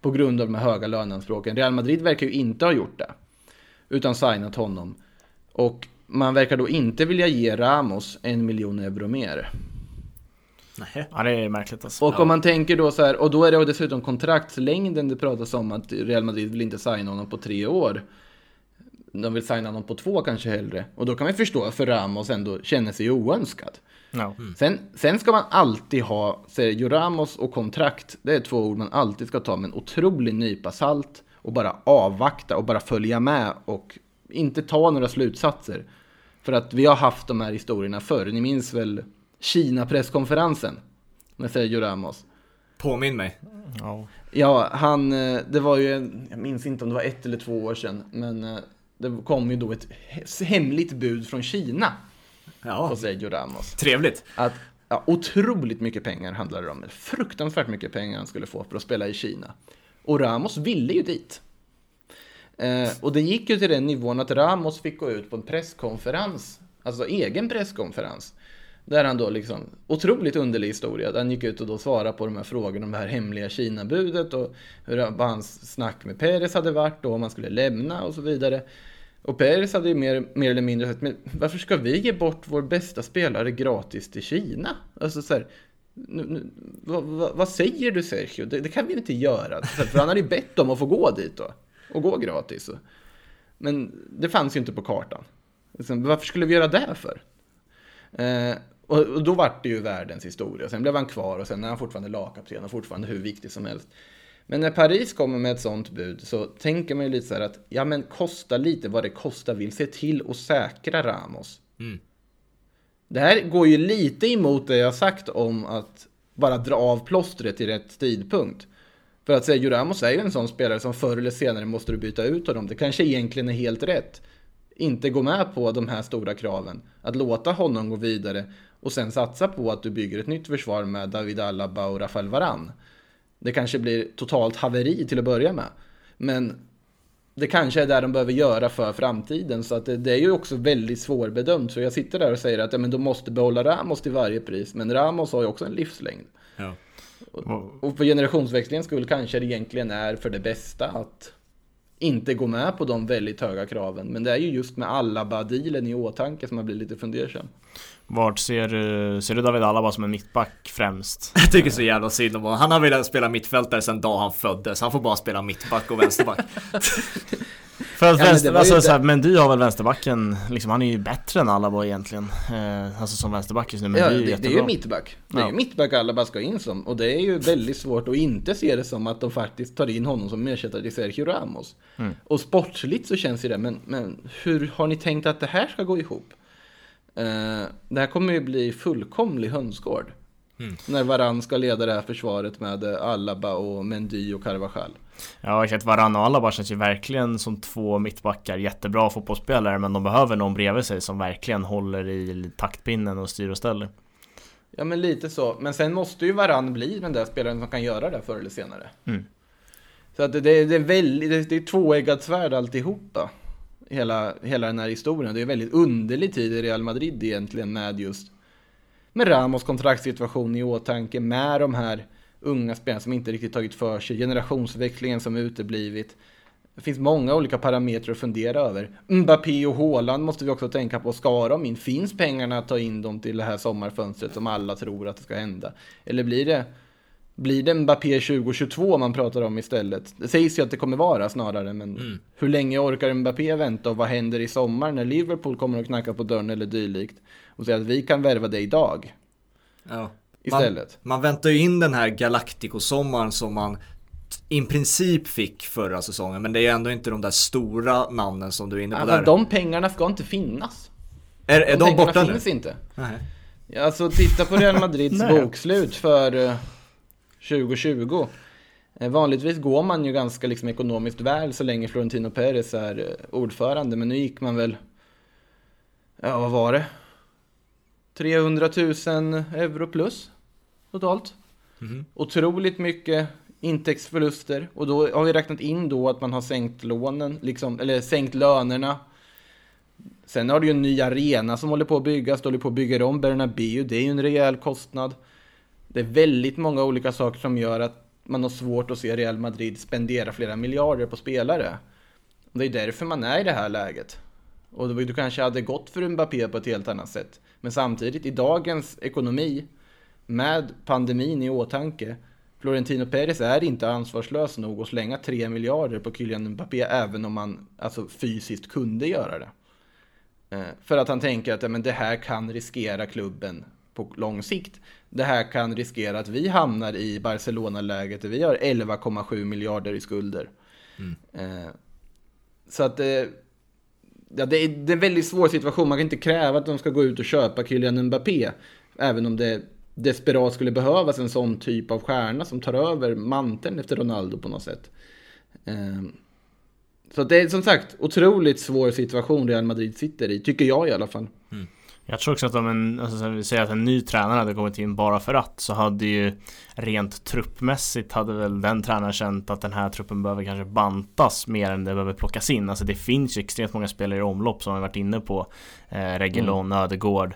på grund av de här höga löneanspråken. Real Madrid verkar ju inte ha gjort det utan signat honom. Och man verkar då inte vilja ge Ramos en miljon euro mer. Nej. Ja, det är märkligt alltså. Och om man tänker då så här, och då är det dessutom kontraktslängden det pratas om att Real Madrid vill inte signa honom på tre år. De vill signa honom på två kanske hellre. Och då kan man förstå varför Ramos ändå känner sig oönskad. Ja. Sen, sen ska man alltid ha Sergio Ramos och kontrakt. Det är två ord man alltid ska ta med en otrolig nypa salt. Och bara avvakta och bara följa med och inte ta några slutsatser. För att vi har haft de här historierna förr. Ni minns väl Kina-presskonferensen med Sergio Ramos? Påminn mig. Ja. Ja, han, eh, det var ju, jag minns inte om det var ett eller två år sedan, men eh, det kom ju då ett he- hemligt bud från Kina Ja, på Sergio Ramos. trevligt. Att ja, otroligt mycket pengar handlade det om. Fruktansvärt mycket pengar han skulle få för att spela i Kina. Och Ramos ville ju dit. Eh, och det gick ju till den nivån att Ramos fick gå ut på en presskonferens, alltså egen presskonferens. Där han då liksom, otroligt underlig historia, där han gick ut och då svarade på de här frågorna om det här hemliga Kina-budet och hur, vad hans snack med Peres hade varit och om han skulle lämna och så vidare. Och Peres hade ju mer, mer eller mindre sagt, men varför ska vi ge bort vår bästa spelare gratis till Kina? Alltså så här, nu, nu, vad, vad, vad säger du Sergio? Det, det kan vi inte göra. Så här, För han hade ju bett om att få gå dit då. Och gå gratis. Men det fanns ju inte på kartan. Liksom, varför skulle vi göra det för? Eh, och, då vart det ju världens historia. Sen blev han kvar och sen är han fortfarande lagkapten och fortfarande hur viktig som helst. Men när Paris kommer med ett sånt bud så tänker man ju lite så här att ja men kosta lite vad det kostar vill se till att säkra Ramos. Det här går ju lite emot det jag sagt om att bara dra av plåstret i rätt tidpunkt. För att Sergio Ramos är ju en sån spelare som förr eller senare måste du byta ut honom. Det kanske egentligen är helt rätt. Inte gå med på de här stora kraven. Att låta honom gå vidare och sen satsa på att du bygger ett nytt försvar med David Alaba och Rafael Varan. Det kanske blir totalt haveri till att börja med. Men det kanske är det de behöver göra för framtiden. Så att det, det är ju också väldigt svårbedömt. Så jag sitter där och säger att ja, men de måste behålla Ramos till varje pris. Men Ramos har ju också en livslängd. Ja. Och- Och för generationsväxlingens skull kanske det egentligen är för det bästa att inte gå med på de väldigt höga kraven. Men det är ju just med Alaba-dealen i åtanke som man blir lite fundersam. Vart ser du, ser du David Alaba som en mittback främst? Jag tycker så jävla synd om honom. Han har velat spela mittfältare sedan dag han föddes. Han får bara spela mittback och vänsterback. För att Ja, men det vänster, ju alltså, det- så här, Mendy har väl vänsterbacken, liksom, han är ju bättre än Alaba egentligen. Eh, alltså som vänsterback just nu, men Ja, det är det, ju det jättebra. är ju mittback. Det är Ja. ju mittback Alaba ska in som. Och det är ju väldigt svårt att inte se det som att de faktiskt tar in honom som ersättare till Sergio Ramos. Mm. Och sportsligt så känns ju det, men, men hur har ni tänkt att det här ska gå ihop? Eh, det här kommer ju bli fullkomlig hönsgård. Mm. När Varann ska leda det här försvaret med Alaba och Mendy och Carvajal. Ja exakt, Varann och Alaba känns ju verkligen som två mittbackar, jättebra fotbollsspelare men de behöver någon bredvid sig som verkligen håller i taktpinnen och styr och ställer. Ja men lite så, men sen måste ju Varann bli den där spelaren som kan göra det förr eller senare. Mm. Så att det, det, är väldigt, det, det är tvåeggat svärd alltihopa. Hela, hela den här historien. Det är en väldigt underlig tid i Real Madrid egentligen med just med Ramos kontraktssituation i åtanke, med de här unga spelarna som inte riktigt tagit för sig, generationsväxlingen som uteblivit. Det finns många olika parametrar att fundera över. Mbappé och Haaland måste vi också tänka på. Ska de in? Finns pengarna att ta in dem till det här sommarfönstret som alla tror att det ska hända? Eller blir det blir det Mbappé 2022 man pratar om istället? Det sägs ju att det kommer vara snarare, men mm. hur länge orkar Mbappé vänta och vad händer i sommar när Liverpool kommer att knacka på dörren eller dylikt och säga att vi kan värva dig idag? Ja. Istället. Man, man väntar ju in den här Galactico-sommaren som man i princip fick förra säsongen, men det är ju ändå inte de där stora namnen som du är inne på alltså, där. De pengarna ska inte finnas. Är, är de, de borta nu? finns inte. Nej. Alltså titta på Real Madrids bokslut för eh, 2020. Eh, vanligtvis går man ju ganska liksom ekonomiskt väl så länge Florentino Perez är eh, ordförande, men nu gick man väl, ja vad var det? 300 000 euro plus totalt. Mm. Otroligt mycket intäktsförluster och då har vi räknat in då att man har sänkt lånen, liksom, eller sänkt lönerna. Sen har du ju en ny arena som håller på att byggas, du håller på att bygga om Bernabéu, det är ju en rejäl kostnad. Det är väldigt många olika saker som gör att man har svårt att se Real Madrid spendera flera miljarder på spelare. Det är därför man är i det här läget. Och du kanske hade gått för Mbappé på ett helt annat sätt. Men samtidigt, i dagens ekonomi, med pandemin i åtanke, Florentino Perez är inte ansvarslös nog att slänga 3 miljarder på Kylian Mbappé, även om man alltså, fysiskt kunde göra det. Eh, för att han tänker att men det här kan riskera klubben på lång sikt. Det här kan riskera att vi hamnar i Barcelona-läget där vi har 11,7 miljarder i skulder. Mm. Eh, så att det, ja, det, är, det är en väldigt svår situation. Man kan inte kräva att de ska gå ut och köpa Kylian Mbappé. Även om det desperat skulle behövas en sån typ av stjärna som tar över manteln efter Ronaldo på något sätt. Eh, så det är som sagt otroligt svår situation Real Madrid sitter i, tycker jag i alla fall. Mm. Jag tror också att om en, alltså, vi säger att en ny tränare hade kommit in bara för att så hade ju rent truppmässigt hade väl den tränaren känt att den här truppen behöver kanske bantas mer än det behöver plockas in. Alltså det finns ju extremt många spelare i omlopp som har varit inne på. Eh, Regelon, mm. Ödegård,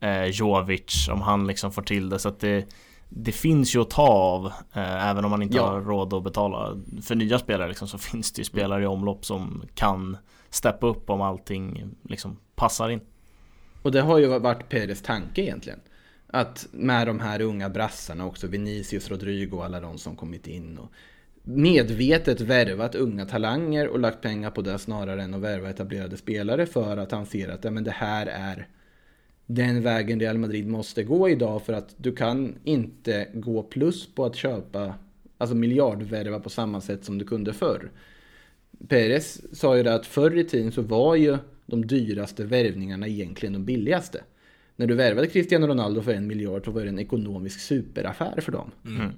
eh, Jovic om han liksom får till det. Så att det, det finns ju att ta av eh, Även om man inte ja. har råd att betala för nya spelare liksom, så finns det ju spelare i omlopp som kan steppa upp om allting liksom passar in. Och det har ju varit Peres tanke egentligen. Att med de här unga brassarna också, Vinicius, Rodrigo och alla de som kommit in. Och medvetet värvat unga talanger och lagt pengar på det snarare än att värva etablerade spelare för att han ser att ja, men det här är den vägen Real Madrid måste gå idag för att du kan inte gå plus på att köpa, alltså miljardvärva på samma sätt som du kunde förr. Perez sa ju det att förr i tiden så var ju de dyraste värvningarna egentligen de billigaste. När du värvade Cristiano Ronaldo för en miljard så var det en ekonomisk superaffär för dem. Mm.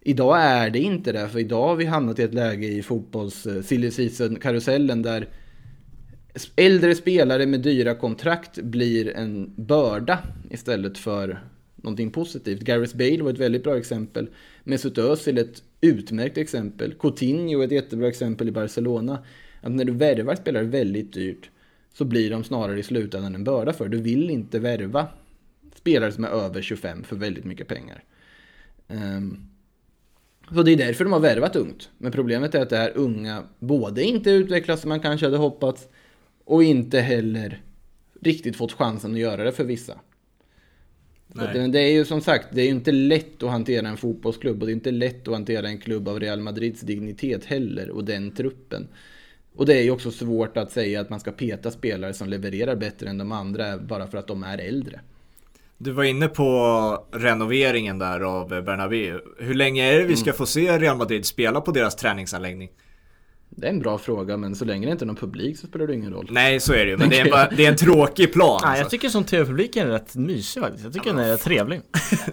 Idag är det inte det, för idag har vi hamnat i ett läge i fotbolls uh, silly season-karusellen där äldre spelare med dyra kontrakt blir en börda istället för någonting positivt. Gareth Bale var ett väldigt bra exempel. Mesut Özil ett utmärkt exempel. Coutinho ett jättebra exempel i Barcelona. Att när du värvar spelare väldigt dyrt så blir de snarare i slutändan en börda för. Du vill inte värva spelare som är över 25 för väldigt mycket pengar. Um, så det är därför de har värvat ungt. Men problemet är att det här unga både inte utvecklas som man kanske hade hoppats och inte heller riktigt fått chansen att göra det för vissa. Det, det, är ju som sagt, det är ju inte lätt att hantera en fotbollsklubb och det är inte lätt att hantera en klubb av Real Madrids dignitet heller och den truppen. Och det är ju också svårt att säga att man ska peta spelare som levererar bättre än de andra bara för att de är äldre. Du var inne på renoveringen där av Bernabéu. Hur länge är det vi ska mm. få se Real Madrid spela på deras träningsanläggning? Det är en bra fråga, men så länge det inte är någon publik så spelar det ingen roll. Nej, så är det ju. Men det är, en, bara- det är en tråkig plan. Nej, jag tycker som tv-publiken är rätt mysig faktiskt. Jag tycker den är trevlig.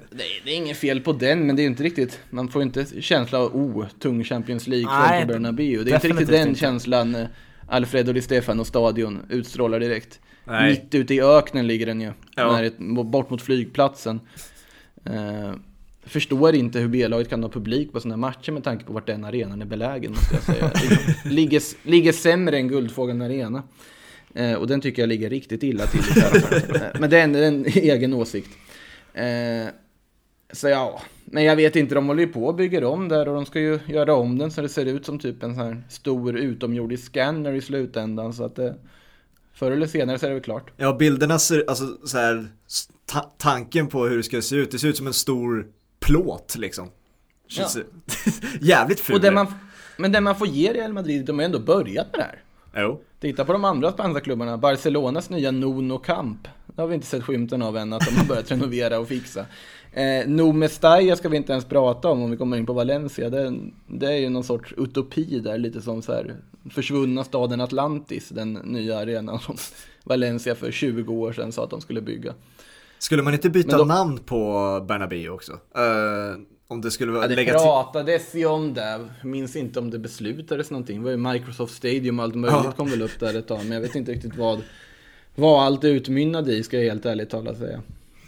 Det är, det är inget fel på den, men det är inte riktigt, man får inte känsla av oh, tung Champions League Nej, på Bernabéu. Det är inte riktigt den inte. känslan eh, Alfredo Di Stefano stadion utstrålar direkt. Nej. Mitt ute i öknen ligger den ju, Ja. när ett, bort mot flygplatsen. Eh, förstår inte hur B-laget kan ha publik på sådana matcher med tanke på vart den arenan är belägen, måste jag säga. Det ligger, ligger sämre än Guldfågeln Arena. Eh, och den tycker jag ligger riktigt illa till. Eh, Men det är en, en egen åsikt. Eh, så ja, men jag vet inte, de håller ju på och bygger om där och de ska ju göra om den så det ser ut som typ en sån här stor utomjordisk scanner i slutändan. Så att det, förr eller senare så är det väl klart. Ja, bilderna ser, alltså så här, ta- tanken på hur det ska se ut, det ser ut som en stor plåt liksom. Känns jävligt ful. Och det man, men det man får ge Real Madrid, de har ändå börjat med det här. Jo. Titta på de andra spanska klubbarna, Barcelonas nya Nuno Camp. Det har vi inte sett skymten av än, att de har börjat renovera och fixa. Eh, no Mestalla ska vi inte ens prata om om vi kommer in på Valencia. Det, det är ju någon sorts utopi där, lite som så här försvunna staden Atlantis, den nya arenan som Valencia för 20 år sedan sa att de skulle bygga. Skulle man inte byta då- namn på Bernabéu också? Eh, om det skulle vara Ja, det lägga till... pratades ju om det. Minns inte om det beslutades någonting. Det var ju Microsoft Stadium och allt möjligt Ja. kom väl upp där ett tag. Men jag vet inte riktigt vad, vad allt utmynnade i, ska jag helt ärligt talat säga.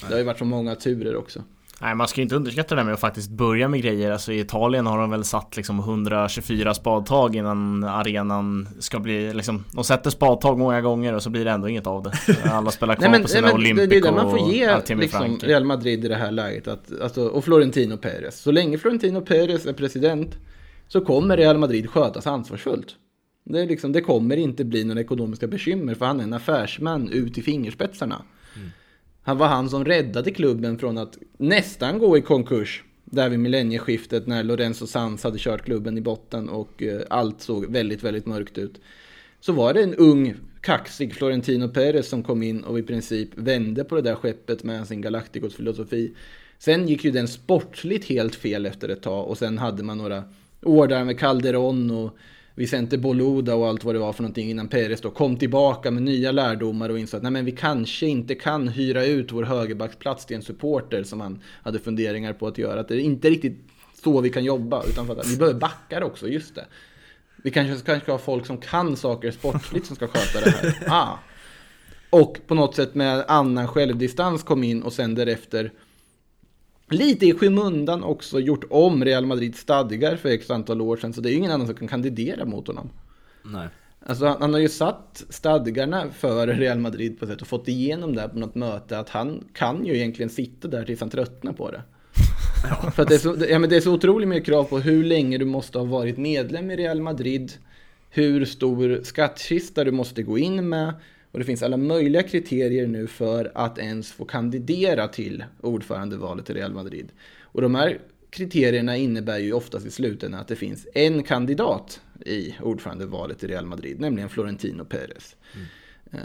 Det har ju varit så många turer också. Nej, man ska ju inte underskatta det med att faktiskt börja med grejer. Alltså i Italien har de väl satt liksom 124 spadtag innan arenan ska bli liksom De sätter spadtag många gånger och så blir det ändå inget av det. Alla spelar kvar på sina det, Olympico det är det man får ge liksom. Real Madrid i det här läget. Att, alltså, och Florentino Perez. Så länge Florentino Perez är president så kommer Real Madrid skötas ansvarsfullt. Det, är liksom, det kommer inte bli några ekonomiska bekymmer för han är en affärsman ut i fingerspetsarna. Han var han som räddade klubben från att nästan gå i konkurs. Där vid millennieskiftet när Lorenzo Sanz hade kört klubben i botten och eh, allt såg väldigt, väldigt mörkt ut. Så var det en ung, kaxig Florentino Perez som kom in och i princip vände på det där skeppet med sin Galacticos filosofi. Sen gick ju den sportsligt helt fel efter ett tag och sen hade man några år där med Calderon och Vicente Boluda och allt vad det var för någonting innan Perez då kom tillbaka med nya lärdomar och insåg att nej men vi kanske inte kan hyra ut vår högerbacksplats till en supporter som han hade funderingar på att göra. Att det är inte riktigt så vi kan jobba utan för att vi behöver backar också, just det. Vi kanske kanske ska ha folk som kan saker sportsligt som ska sköta det här. Ah. Och på något sätt med annan självdistans kom in och sen därefter lite i skymundan också gjort om Real Madrids stadgar för x antal år sedan. Så det är ju ingen annan som kan kandidera mot honom. Nej. Alltså han, han har ju satt stadgarna för Real Madrid på sätt och fått igenom det på något möte att han kan ju egentligen sitta där tills han tröttnar på det. För att det är, så, ja, men det är så otroligt mycket krav på hur länge du måste ha varit medlem i Real Madrid, hur stor skattkista du måste gå in med och det finns alla möjliga kriterier nu för att ens få kandidera till ordförandevalet i Real Madrid. Och de här kriterierna innebär ju oftast i slutändan att det finns en kandidat i ordförandevalet i Real Madrid, nämligen Florentino Perez. Eh,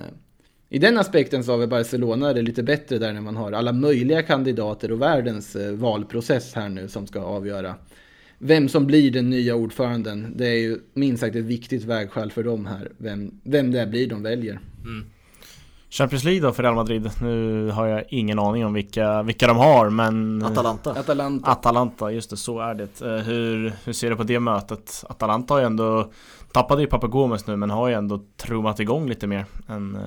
I den aspekten så har väl Barcelona det lite bättre där när man har alla möjliga kandidater och världens eh, valprocess här nu som ska avgöra vem som blir den nya ordföranden. Det är ju minst sagt ett viktigt vägskäl för dem här, vem, vem det blir de väljer. Champions League då för Real Madrid. Nu har jag ingen aning om vilka, vilka de har men Atalanta. Atalanta. Atalanta, just det, så är det. Eh, Hur, hur ser du på det mötet? Atalanta har ju ändå Tappade ju Papa Gomes nu men har ju ändå trummat igång lite mer än eh,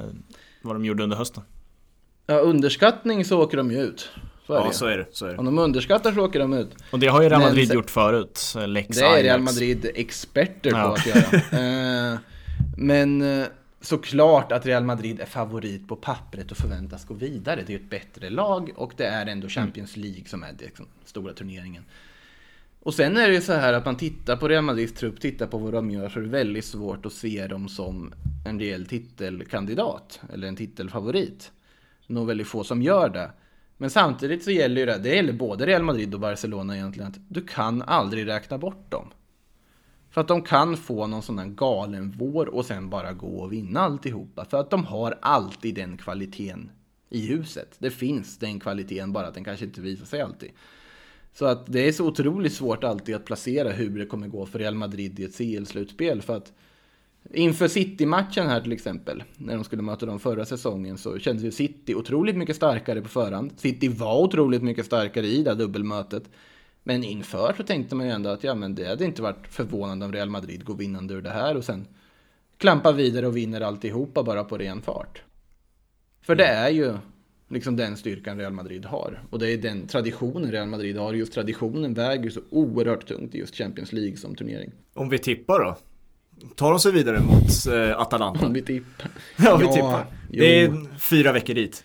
vad de gjorde under hösten. Ja, underskattning så åker de ju ut. Så är Ja, det. så är det. Så är det. Om de underskattar så åker de ut. Och det har ju Real Men Madrid sen- gjort förut. eh, Lex Det är Real. Madrid experter på Ja. att göra. Eh, men såklart att Real Madrid är favorit på pappret och förväntas gå vidare. Det är ett bättre lag och det är ändå Champions League som är den liksom, stora turneringen. Och sen är det ju så här att man tittar på Real Madrids trupp, tittar på vad de gör, så är det väldigt svårt att se dem som en reell titelkandidat eller en titelfavorit. Nog väldigt få som gör det. Men samtidigt så gäller ju det, det gäller både Real Madrid och Barcelona egentligen, att du kan aldrig räkna bort dem. För att de kan få någon sån här galen vår och sen bara gå och vinna alltihopa. För att de har alltid den kvaliteten i huset. Det finns den kvaliteten, bara att den kanske inte visar sig alltid. Så att det är så otroligt svårt alltid att placera hur det kommer gå för Real Madrid i ett CL-slutspel. För att inför City-matchen här till exempel, när de skulle möta dem förra säsongen, så kändes ju City otroligt mycket starkare på förhand. City var otroligt mycket starkare i det här dubbelmötet. Men inför så tänkte man ju ändå att ja, men det hade inte varit förvånande om Real Madrid går vinnande ur det här och sen klampar vidare och vinner alltihopa bara på ren fart. För det är ju liksom den styrkan Real Madrid har. Och det är den traditionen Real Madrid har. Just traditionen väger så oerhört tungt i just Champions League som turnering. Om vi tippar då? Tar de sig vidare mot eh, Atalanta? Om vi tippar. ja, vi tippar. jo. Det är fyra veckor dit.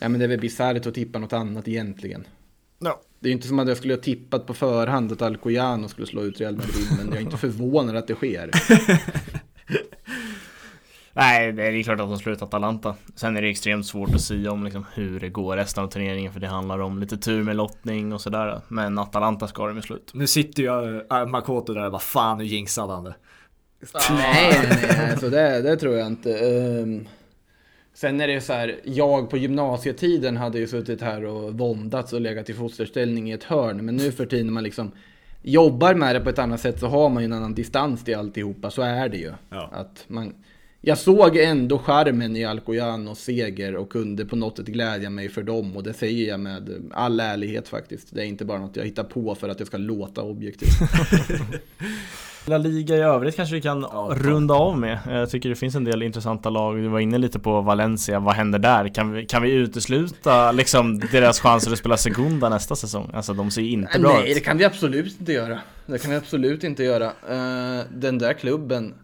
Ja men det är väl bisarrt att tippa något annat egentligen. Ja. Det är ju inte som att jag skulle ha tippat på förhand att Alcoyano skulle slå ut Real Madrid. men jag är inte förvånad att det sker. Nej, det är klart att de slutar Atalanta. Sen är det extremt svårt att säga om liksom hur det går resten av turneringen för det handlar om lite tur med lottning och sådär. Men Atalanta ska de i slut. Nu sitter ju äh, Makoto där och bara fan nu jinxade han det. nej, nej, nej, så det, det tror jag inte. Ehm, sen är det så här, jag på gymnasietiden hade ju suttit här och våndats och legat i fosterställning i ett hörn. Men nu för tiden när man liksom jobbar med det på ett annat sätt så har man ju en annan distans till alltihopa. Så är det ju. Ja. Att man, jag såg ändå charmen i Alcoyanos seger och kunde på något sätt glädja mig för dem. Och det säger jag med all ärlighet faktiskt. Det är inte bara något jag hittar på för att jag ska låta objektivt. La Liga i övrigt kanske vi kan Ja, runda av med. Jag tycker det finns en del intressanta lag. Du var inne lite på Valencia. Vad händer där? Kan vi, kan vi utesluta liksom deras chanser att spela Segunda nästa säsong? Alltså de ser ju inte bra Nej, det ut. kan vi absolut inte göra. Det kan vi absolut inte göra. Eh, den där klubben,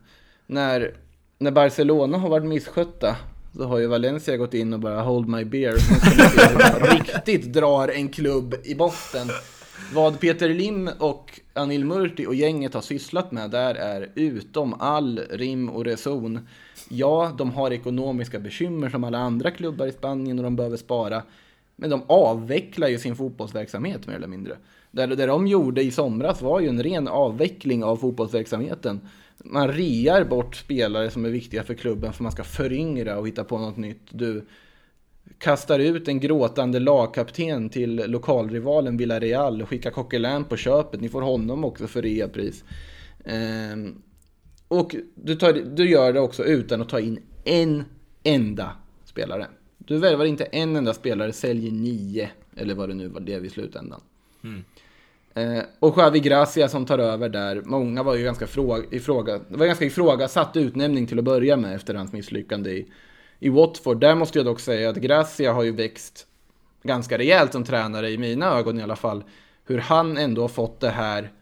när, när Barcelona har varit misskötta, så har ju Valencia gått in och bara hold my beer. Riktigt drar en klubb i botten. Vad Peter Lim och Anil Murti och gänget har sysslat med där är utom all rim och reson. Ja, de har ekonomiska bekymmer som alla andra klubbar i Spanien och de behöver spara. Men de avvecklar ju sin fotbollsverksamhet mer eller mindre. Det, det de gjorde i somras var ju en ren avveckling av fotbollsverksamheten. Man rear bort spelare som är viktiga för klubben för man ska föryngra och hitta på något nytt. Du kastar ut en gråtande lagkapten till lokalrivalen Villarreal och skickar Coquelin på köpet. Ni får honom också för reapris. Ehm, och du, tar, du gör det också utan att ta in en enda spelare. Du värvar inte en enda spelare, säljer nio. Eller vad det nu var det i slutändan. Eh, och Xavi Gracia som tar över där. Många var ju ganska fråga, ifråga, det var en ganska ifrågasatt utnämning till att börja med efter hans misslyckande i, i Watford. Där måste jag dock säga att Gracia har ju växt ganska rejält som tränare i mina ögon i alla fall. Hur han ändå har fått det här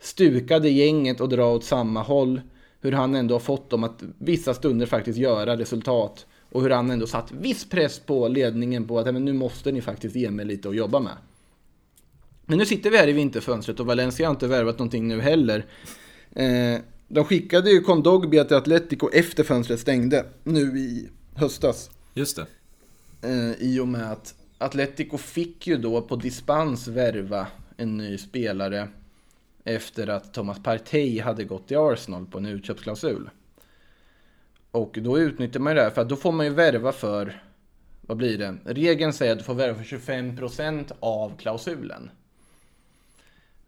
stukade gänget att dra åt samma håll. Hur han ändå har fått dem att vissa stunder faktiskt göra resultat. Och hur han ändå satt viss press på ledningen på att men nu måste ni faktiskt ge mig lite att jobba med. Men nu sitter vi här i vinterfönstret och Valencia har inte värvat någonting nu heller. Eh, de skickade ju Kondogbia till Atletico efter fönstret stängde nu i höstas. Just det. Eh, I och med att Atletico fick ju då på dispens värva en ny spelare efter att Thomas Partey hade gått till Arsenal på en utköpsklausul. Och då utnyttjar man ju det här för att då får man ju värva för, vad blir det? Regeln säger att du får värva för 25% av klausulen.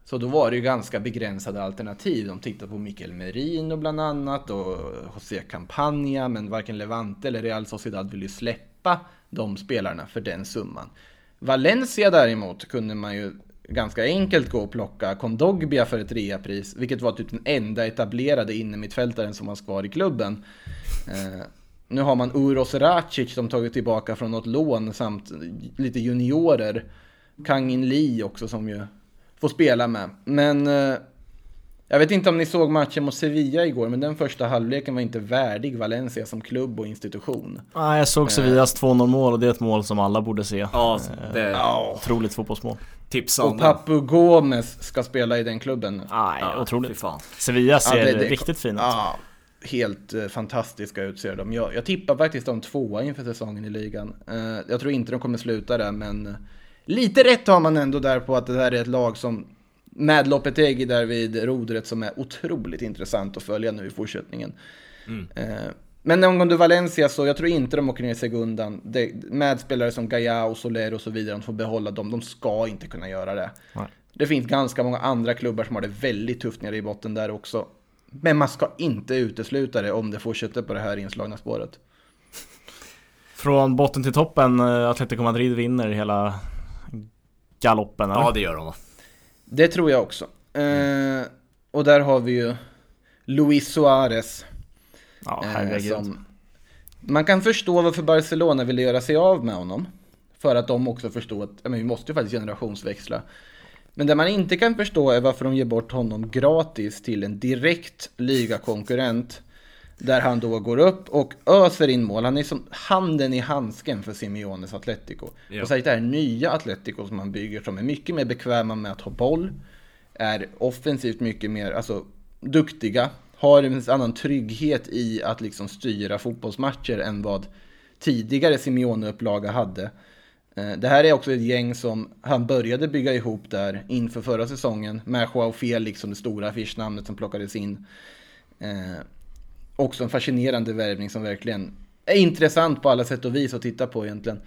Så då var det ju ganska begränsade alternativ. De tittade på Mikael Merino bland annat och José Campagna, men varken Levante eller Real Sociedad ville ju släppa de spelarna för den summan. Valencia däremot kunde man ju ganska enkelt gå och plocka Kondogbia för ett reapris, vilket var typ den enda etablerade innermittfältaren som var kvar i klubben. Eh, nu har man Uros Racic som tagit tillbaka från något lån samt lite juniorer. Kangin Lee också som ju får spela med. Men eh, jag vet inte om ni såg matchen mot Sevilla igår, men den första halvleken var inte värdig Valencia som klubb och institution. Nej, jag såg Sevillas 2-0 mål och det är ett mål som alla borde se. Ja, det är Ja. Otroligt fotbollsmål. tips om Och Papu Gomez ska spela i den klubben. Nej, Ja, fy otroligt. fan. Sevilla ser Ja, det- det- riktigt fina ut. Ja, helt eh, fantastiska ut ser de. Jag, jag tippar faktiskt de tvåa inför säsongen i ligan. Eh, jag tror inte de kommer sluta där, men eh, lite rätt har man ändå där på att det här är ett lag som med Lopetegui där vid rodret som är otroligt intressant att följa nu i fortsättningen. Mm. Eh, Men angående Valencia så jag tror inte de åker ner i segundan. Det, med spelare som Gaia och Soler och så vidare, de får behålla dem. De ska inte kunna göra det. Nej. Det finns ganska många andra klubbar som har det väldigt tufft nere i botten där också. Men man ska inte utesluta det om det fortsätter på det här inslagna spåret. Från botten till toppen, eh, Atletico Madrid vinner hela galoppen eller? Ja, det gör de va? Det tror jag också. Eh, och där har vi ju Luis Suarez. Ja, eh, herregud. som, man kan förstå varför Barcelona ville göra sig av med honom. För att de också förstod att ja, men vi måste ju faktiskt generationsväxla. Men det man inte kan förstå är varför de ger bort honom gratis till en direkt ligakonkurrent. Där han då går upp och öser in mål. Han är som handen i handsken för Simeones Atletico. Ja. Och särskilt det här nya Atletico som han bygger som är mycket mer bekväma med att ha boll. Är offensivt mycket mer alltså, duktiga. Har en annan trygghet i att liksom styra fotbollsmatcher än vad tidigare Simeone-upplaga hade. Eh, Det här är också ett gäng som han började bygga ihop där inför förra säsongen med Joao Felix som det stora affischnamnet som plockades in. Också en fascinerande värvning som verkligen är intressant på alla sätt och vis att titta på egentligen.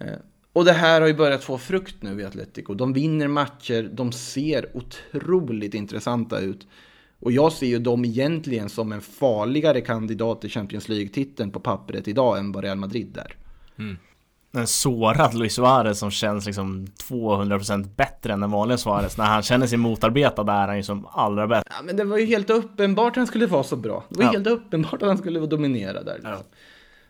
Eh, och det här har ju börjat få frukt nu i Atletico. De vinner matcher, de ser otroligt intressanta ut. Och jag ser ju dem egentligen som en farligare kandidat till Champions League-titeln på pappret idag än vad Real Madrid är. Mm. En sårad Luis Suarez som känns liksom 200% bättre än den vanliga Suarez. När han känner sig motarbetad är han ju som allra bäst. Ja, men det var ju helt uppenbart att han skulle vara så bra. Det var Ja. helt uppenbart att han skulle dominera där. Ja.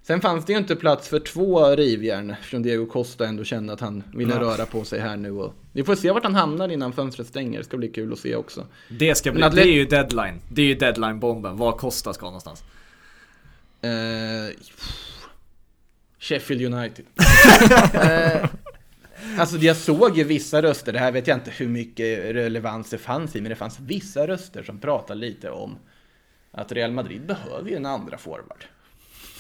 Sen fanns det ju inte plats för två rivjärn eftersom Diego Costa ändå kände att han ville Ja. röra på sig här nu. Och vi får se vart han hamnar innan fönstret stänger. Det ska bli kul att se också. Det ska bli, det är ju deadline. Det är ju deadline-bomben. Var Costa ska någonstans. Eh, Sheffield United. eh, alltså jag såg ju vissa röster, det här vet jag inte hur mycket relevans det fanns i, men det fanns vissa röster som pratade lite om att Real Madrid behöver ju en andra forward.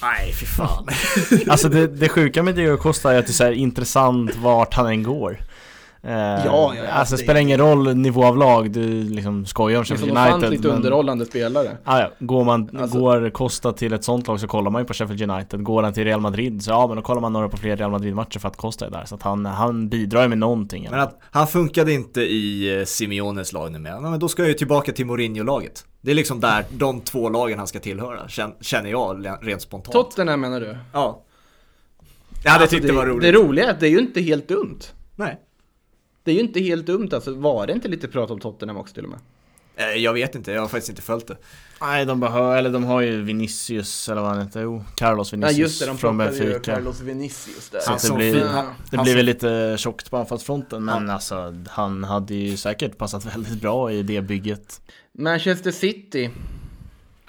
Nej, fy fan. Alltså det, det sjuka med Diego Costa är att det är så här intressant vart han än går. Eh, ja, ja, alltså det det- spelar ingen roll nivå av lag, du liksom skojar om Det är en Sheffield United. ofantligt men- underhållande spelare. Ah, ja. Går, man, Alltså- går Costa till ett sånt lag så kollar man ju på Sheffield United. Går han till Real Madrid så ja men då kollar man några på fler Real Madrid-matcher för att Costa är där. Så att han, han bidrar ju med någonting. Men att han funkade inte i eh, Simeones lag nu med. Ja, men då ska jag ju tillbaka till Mourinho-laget. Det är liksom där, de två lagen han ska tillhöra, kän- känner jag rent spontant. Tottenham menar du? Ja. Jag hade Alltså, tyckt det, var roligt. Det roliga är att det är ju inte helt dumt. Nej. Det är ju inte helt dumt alltså. Var det inte lite prat om Tottenham också till och med? Eh, Jag vet inte, jag har faktiskt inte följt det. Nej de behöver, eller de har ju Vinicius eller vad han heter. Jo, Carlos Ja Vinicius just det, de från Benfica. Carlos Vinicius där. Så att det blir, fin- Ja. det han blir väl lite tjockt på anfallsfronten men alltså han hade ju säkert passat väldigt bra i det bygget. Manchester City.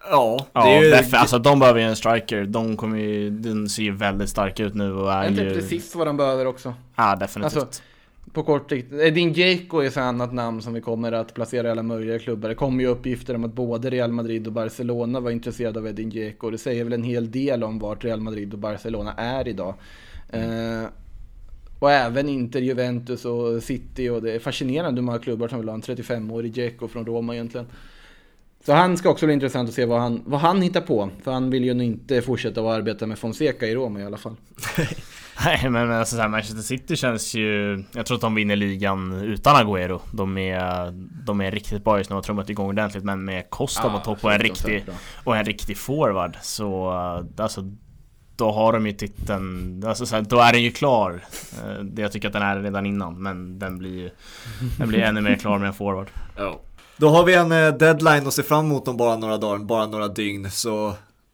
Ja, Ja, det är ju... Beff, alltså de behöver ju en striker. De kommer ju, den ser ju väldigt stark ut nu och är Är inte ju... precis vad de behöver också? Ja, definitivt. Alltså, på kort sikt. Eh, Edin Dzeko är ett annat namn som vi kommer att placera i alla möjliga klubbar. Det kom ju uppgifter om att både Real Madrid och Barcelona var intresserade av Edin Dzeko. Det säger väl en hel del om vart Real Madrid och Barcelona är idag. Eh, och även Inter, Juventus och City och det är fascinerande hur många klubbar som vill ha en 35-årig Dzeko från Roma egentligen. Så han ska också bli intressant att se vad han, vad han hittar på. För han vill ju nog inte fortsätta att arbeta med Fonseca i Roma i alla fall. Nej men men alltså så här, Manchester City känns ju... Jag tror att de vinner ligan utan Agüero. De är, de är riktigt bra just nu och har trummat igång ordentligt men med Costa på topp och en riktig, och en riktig forward så alltså då har de ju titeln, alltså så här, då är den ju klar. Eh, det Jag tycker att den är redan innan men den blir ju Den blir ännu mer klar med en forward. Ja. Då har vi en eh, deadline att se fram emot om bara några dagar, bara några dygn. Så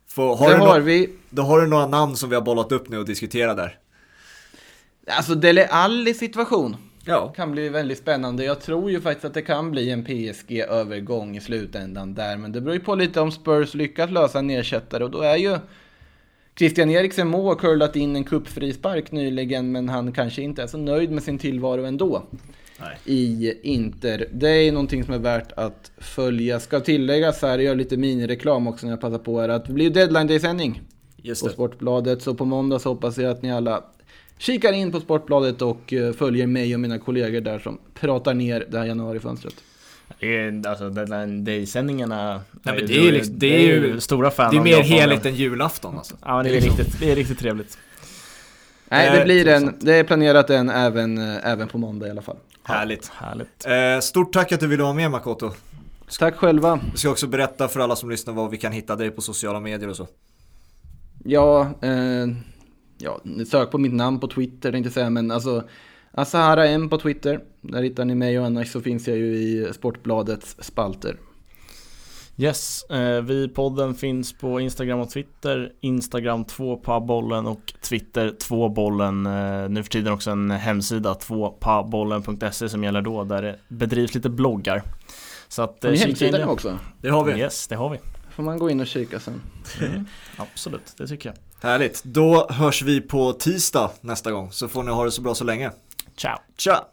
får, har det du har nå- vi. då har du några namn som vi har bollat upp nu och diskuterat där. Alltså Dele Alli situation Ja. kan bli väldigt spännande. Jag tror ju faktiskt att det kan bli en PSG-övergång i slutändan där. Men det beror ju på lite om Spurs lyckas lösa en ersättare och då är ju Christian Eriksen må ha curlat in en cupfrispark nyligen men han kanske inte är så nöjd med sin tillvaro ändå. Nej. i Inter. Det är någonting som är värt att följa. Ska tilläggas här, jag gör lite minireklam också när jag passar på här, att det blir deadline day-sändning på det. Sportbladet. Så på måndag så hoppas jag att ni alla kikar in på Sportbladet och eh, följer mig och mina kollegor där som pratar ner det här januarifönstret. Det är, alltså Deadline Day-sändningarna men ju- det är ju liksom- det är ju- stora fan Det är mer jag heligt än julafton alltså. Ja, det är, riktigt, det är riktigt trevligt. Nej, Eh, det blir en, det är planerat en även, eh, även på måndag i alla fall. Härligt. Härligt. Eh, stort tack att du ville vara med Makoto. Tack själva. Vi ska också berätta för alla som lyssnar var vi kan hitta dig på sociala medier och så. Ja, eh, ja, sök på mitt namn på Twitter, tänkte jag säga, men alltså Asahara M på Twitter. Där hittar ni mig och annars så finns jag ju i Sportbladets spalter. Yes, eh, vi podden finns på Instagram och Twitter. Instagram 2 bollen och Twitter 2 bollen. Eh, nu för tiden också en hemsida 2pabollen.se som gäller då där det bedrivs lite bloggar. Så att Har ni eh, hemsida nu också? Det har vi. Yes, det har vi. får man gå in och kika sen. Mm, absolut, det tycker jag. Härligt. Då hörs vi på tisdag nästa gång så får ni ha det så bra så länge. Ciao! Tja!